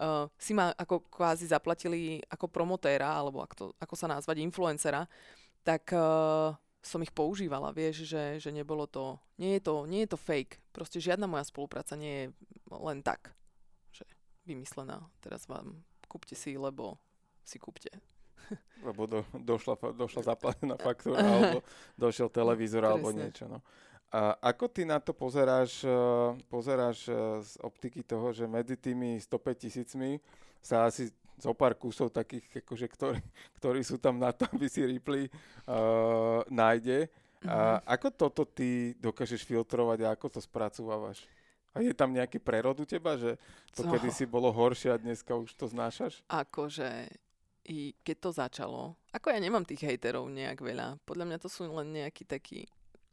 uh, si ma ako kvázi zaplatili ako promotéra, alebo ako, to, ako sa nazvať, influencera, tak uh, som ich používala, vieš, že, že nebolo to, nie je to, nie je to fake. Proste žiadna moja spolupráca nie je len tak, že vymyslená. Teraz vám kúpte si, lebo si kúpte. Lebo do, došla, došla zaplatená faktúra, alebo došiel televízor, alebo niečo. No. A ako ty na to pozeráš, e, pozeráš e, z optiky toho, že medzi tými 105 tisícmi sa asi zo pár kusov takých, akože, ktorí, ktorí sú tam na to, aby si Ripley uh, nájde. Mm-hmm. A ako toto ty dokážeš filtrovať a ako to spracovávaš? A je tam nejaký prerod u teba, že to so. kedy si bolo horšie a dneska už to znášaš? Akože i keď to začalo, ako ja nemám tých hejterov nejak veľa, podľa mňa to sú len nejakí takí,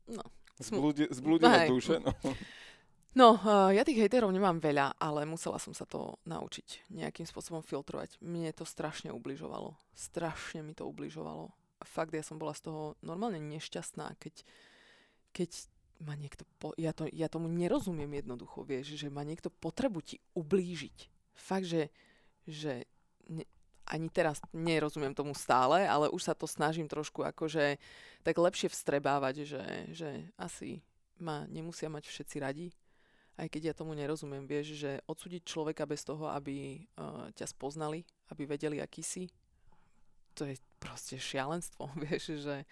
no, Zblúdi, zblúdila duše, no. No, uh, ja tých hejterov nemám veľa, ale musela som sa to naučiť nejakým spôsobom filtrovať. Mne to strašne ubližovalo. Strašne mi to ubližovalo. A fakt, ja som bola z toho normálne nešťastná, keď, keď ma niekto... Po, ja, to, ja tomu nerozumiem jednoducho, vieš, že ma niekto potrebu ti ublížiť. Fakt, že, že ne, ani teraz nerozumiem tomu stále, ale už sa to snažím trošku akože tak lepšie vstrebávať, že, že asi ma nemusia mať všetci radi, aj keď ja tomu nerozumiem, vieš, že odsúdiť človeka bez toho, aby uh, ťa spoznali, aby vedeli, aký si, to je proste šialenstvo, vieš, že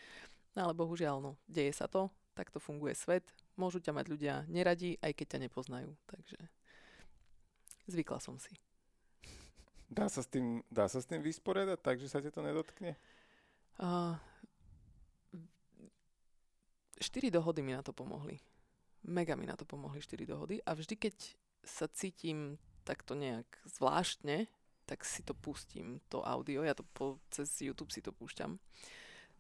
no ale bohužiaľ, no, deje sa to, takto funguje svet, môžu ťa mať ľudia neradi, aj keď ťa nepoznajú, takže zvykla som si. Dá sa s tým, dá sa s tým vysporiadať tak, že sa ti to nedotkne? Uh, štyri dohody mi na to pomohli. Mega mi na to pomohli štyri dohody a vždy, keď sa cítim takto nejak zvláštne, tak si to pustím, to audio, ja to po, cez YouTube si to púšťam,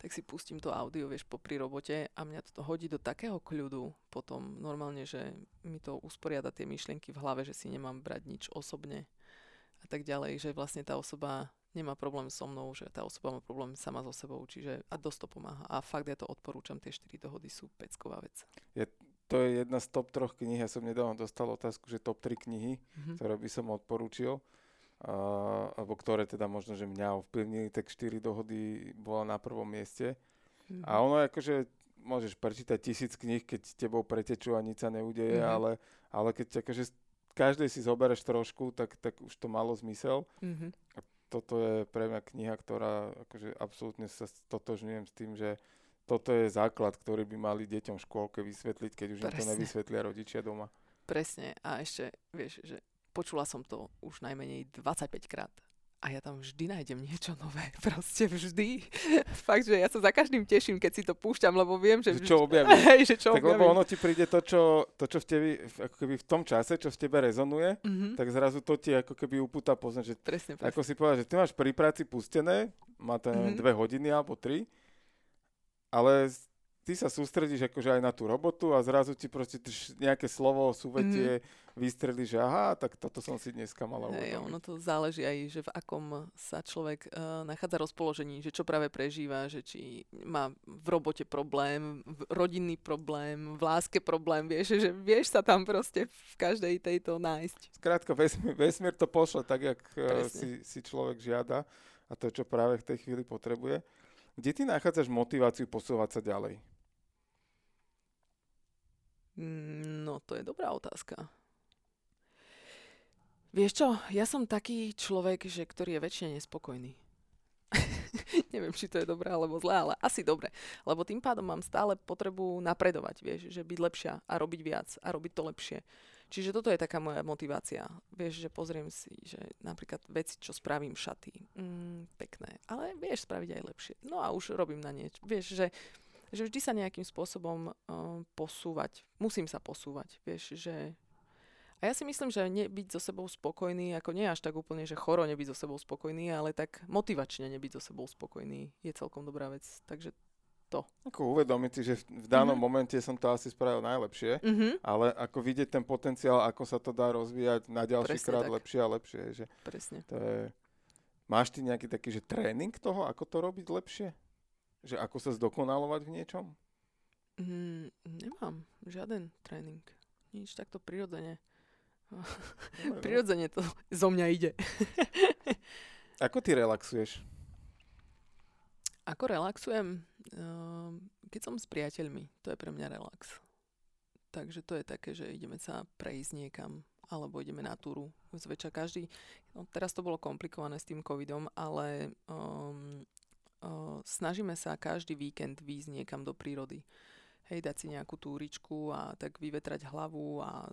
tak si pustím to audio, vieš, po pri robote a mňa to hodí do takého kľudu potom normálne, že mi to usporiada tie myšlienky v hlave, že si nemám brať nič osobne a tak ďalej, že vlastne tá osoba nemá problém so mnou, že tá osoba má problém sama so sebou, čiže a dosť to pomáha. A fakt ja to odporúčam, tie štyri dohody sú pecková vec. Je, to je jedna z top troch kníh, ja som nedávno dostal otázku, že top 3 knihy, mm-hmm. ktoré by som odporúčil, uh, alebo ktoré teda možno, že mňa ovplyvnili, tak štyri dohody bola na prvom mieste. Mm-hmm. A ono akože môžeš prečítať tisíc kníh, keď tebou pretečú a nič sa neudeje, mm-hmm. ale, ale keď akože každej si zobereš trošku, tak, tak už to malo zmysel. Mm-hmm. A toto je pre mňa kniha, ktorá akože absolútne sa stotožňujem s tým, že toto je základ, ktorý by mali deťom v škôlke vysvetliť, keď už im to nevysvetlia rodičia doma. Presne. A ešte, vieš, že počula som to už najmenej 25 krát a ja tam vždy nájdem niečo nové. Proste vždy. Fakt, že ja sa za každým teším, keď si to púšťam, lebo viem, že... Vždy... Čo objavím. Hej, že čo tak objavím. lebo ono ti príde to, čo, to, čo v, tebi, ako keby v tom čase, čo v tebe rezonuje, mm-hmm. tak zrazu to ti ako keby upúta poznať, že presne, presne. ako si povedal, že ty máš pri práci pustené, má to mm-hmm. dve hodiny alebo tri, ale ty sa sústredíš akože aj na tú robotu a zrazu ti proste nejaké slovo, súvetie mm. vystrelí, že aha, tak toto som si dneska mala uvedomiť. Hey, ono to záleží aj, že v akom sa človek uh, nachádza rozpoložení, že čo práve prežíva, že či má v robote problém, v rodinný problém, v láske problém, vieš, že vieš sa tam proste v každej tejto nájsť. Skrátka, vesmír, vesmír to pošle tak, jak uh, si, si človek žiada a to, čo práve v tej chvíli potrebuje. Kde ty nachádzaš motiváciu posúvať sa ďalej? Mm, no, to je dobrá otázka. Vieš čo, ja som taký človek, že ktorý je väčšine nespokojný. Neviem, či to je dobré alebo zlé, ale asi dobre. Lebo tým pádom mám stále potrebu napredovať, vieš, že byť lepšia a robiť viac a robiť to lepšie. Čiže toto je taká moja motivácia. Vieš, že pozriem si, že napríklad veci, čo spravím, šaty, mm, pekné, ale vieš spraviť aj lepšie. No a už robím na niečo. Vieš, že že vždy sa nejakým spôsobom uh, posúvať. Musím sa posúvať, vieš, že... A ja si myslím, že nebyť so sebou spokojný, ako nie až tak úplne, že choro nebyť so sebou spokojný, ale tak motivačne nebyť so sebou spokojný je celkom dobrá vec. Takže to. Ako uvedomiť si, že v danom mm-hmm. momente som to asi spravil najlepšie, mm-hmm. ale ako vidieť ten potenciál, ako sa to dá rozvíjať na ďalší Presne krát tak. lepšie a lepšie. Že Presne. To je... Máš ty nejaký taký, že tréning toho, ako to robiť lepšie? Že ako sa zdokonalovať v niečom? Mm, nemám žiaden tréning. Nič takto prirodzene. No. prirodzene to zo mňa ide. ako ty relaxuješ? Ako relaxujem? Ehm, keď som s priateľmi, to je pre mňa relax. Takže to je také, že ideme sa prejsť niekam, alebo ideme na túru. Zväčša každý, no teraz to bolo komplikované s tým covidom, ale um, snažíme sa každý víkend výjsť niekam do prírody. Hej, dať si nejakú túričku a tak vyvetrať hlavu a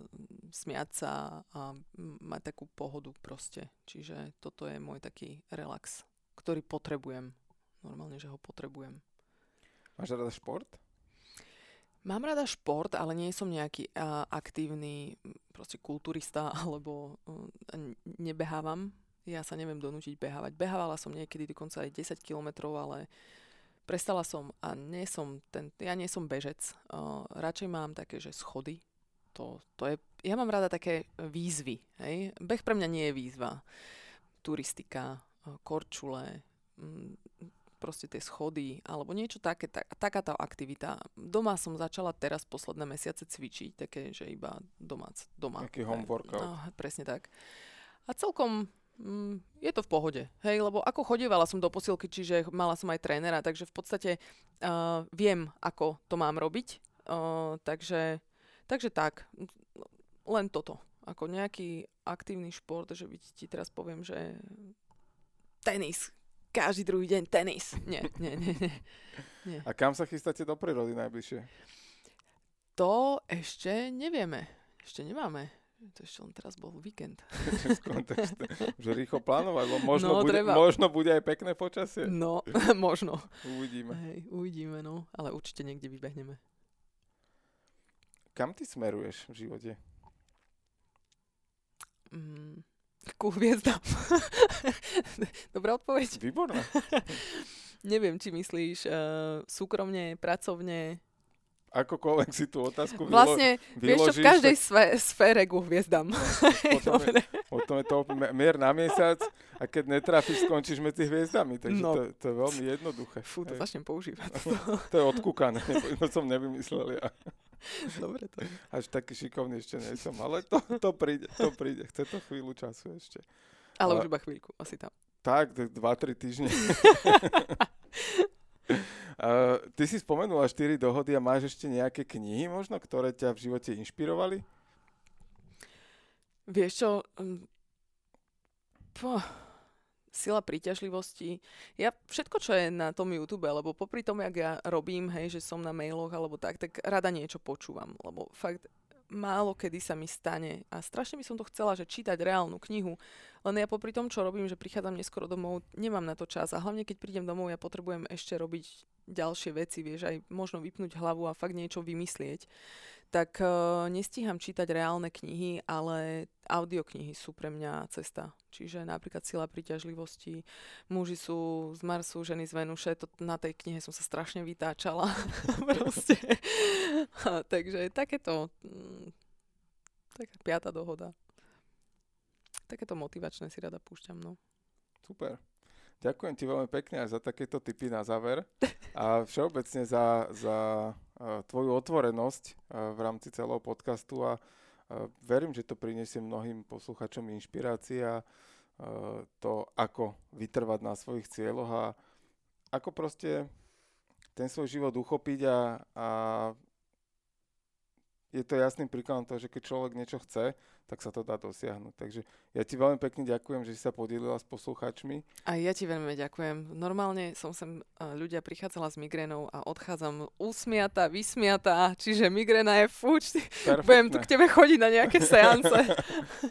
smiať sa a mať takú pohodu proste. Čiže toto je môj taký relax, ktorý potrebujem. Normálne, že ho potrebujem. Máš rada šport? Mám rada šport, ale nie som nejaký uh, aktívny proste kulturista alebo uh, nebehávam ja sa neviem donútiť behávať. Behávala som niekedy dokonca aj 10 kilometrov, ale prestala som a nie som ten, ja nie som bežec. Uh, radšej mám také, že schody. To, to je, ja mám rada také výzvy. Hej? Beh pre mňa nie je výzva. Turistika, korčule, um, proste tie schody, alebo niečo také, tak, takáto aktivita. Doma som začala teraz posledné mesiace cvičiť, také, že iba doma. doma Taký home workout. No, presne tak. A celkom mm, je to v pohode. Hej, lebo ako chodievala som do posilky, čiže mala som aj trénera, takže v podstate uh, viem, ako to mám robiť. Uh, takže, takže tak, len toto. Ako nejaký aktívny šport, že by ti teraz poviem, že tenis. Každý druhý deň tenis. Nie, nie, nie, nie. nie. A kam sa chystáte do prírody najbližšie? To ešte nevieme. Ešte nemáme. To ešte len teraz bol víkend. že rýchlo plánovať, lebo možno, no, bude, možno bude aj pekné počasie. No, možno. Uvidíme. Hej, uvidíme, no. Ale určite niekde vybehneme. Kam ty smeruješ v živote? Mm, ku hviezdam. Dobrá odpoveď. Výborná. Neviem, či myslíš uh, súkromne, pracovne, akokoľvek si tú otázku Vlastne, vylo- vieš čo, v každej sfé- sfére ku hviezdam. potom, je, potom je to mier na mesiac a keď netrafíš, skončíš medzi hviezdami. Takže no. to, to je veľmi jednoduché. Fú, to začnem používať. to je odkúkané, to som nevymyslel ja. Dobre to. Až taký šikovný ešte nie som, ale to, to príde, to príde. Chce to chvíľu času ešte. Ale a, už iba chvíľku, asi tam. Tak, 2-3 týždne. Ty si spomenula štyri dohody a máš ešte nejaké knihy možno, ktoré ťa v živote inšpirovali? Vieš čo, um, po, sila príťažlivosti. Ja všetko, čo je na tom YouTube, lebo popri tom, jak ja robím, hej, že som na mailoch alebo tak, tak rada niečo počúvam, lebo fakt málo kedy sa mi stane. A strašne by som to chcela, že čítať reálnu knihu, len ja popri tom, čo robím, že prichádzam neskoro domov, nemám na to čas. A hlavne keď prídem domov, ja potrebujem ešte robiť ďalšie veci, vieš, aj možno vypnúť hlavu a fakt niečo vymyslieť, tak uh, nestíham čítať reálne knihy, ale audioknihy sú pre mňa cesta. Čiže napríklad Sila príťažlivosti, muži sú z Marsu, ženy z Venuše, to, na tej knihe som sa strašne vytáčala. Proste. Takže takéto, mm, taká piata dohoda. Takéto motivačné si rada púšťam, no. Super. Ďakujem ti veľmi pekne aj za takéto tipy na záver a všeobecne za, za tvoju otvorenosť v rámci celého podcastu a verím, že to priniesie mnohým posluchačom inšpirácia to, ako vytrvať na svojich cieľoch a ako proste ten svoj život uchopiť a, a je to jasným príkladom toho, že keď človek niečo chce, tak sa to dá dosiahnuť. Takže ja ti veľmi pekne ďakujem, že si sa podielila s poslucháčmi. A ja ti veľmi ďakujem. Normálne som sem ľudia prichádzala s migrénou a odchádzam usmiatá, vysmiatá, čiže migréna je fuč. Budem tu k tebe chodiť na nejaké seance.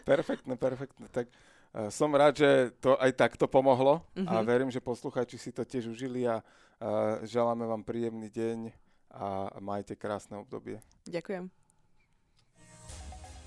perfektne, perfektne. Tak uh, som rád, že to aj takto pomohlo uh-huh. a mhm. verím, že poslucháči si to tiež užili a uh, želáme vám príjemný deň a majte krásne obdobie. Ďakujem.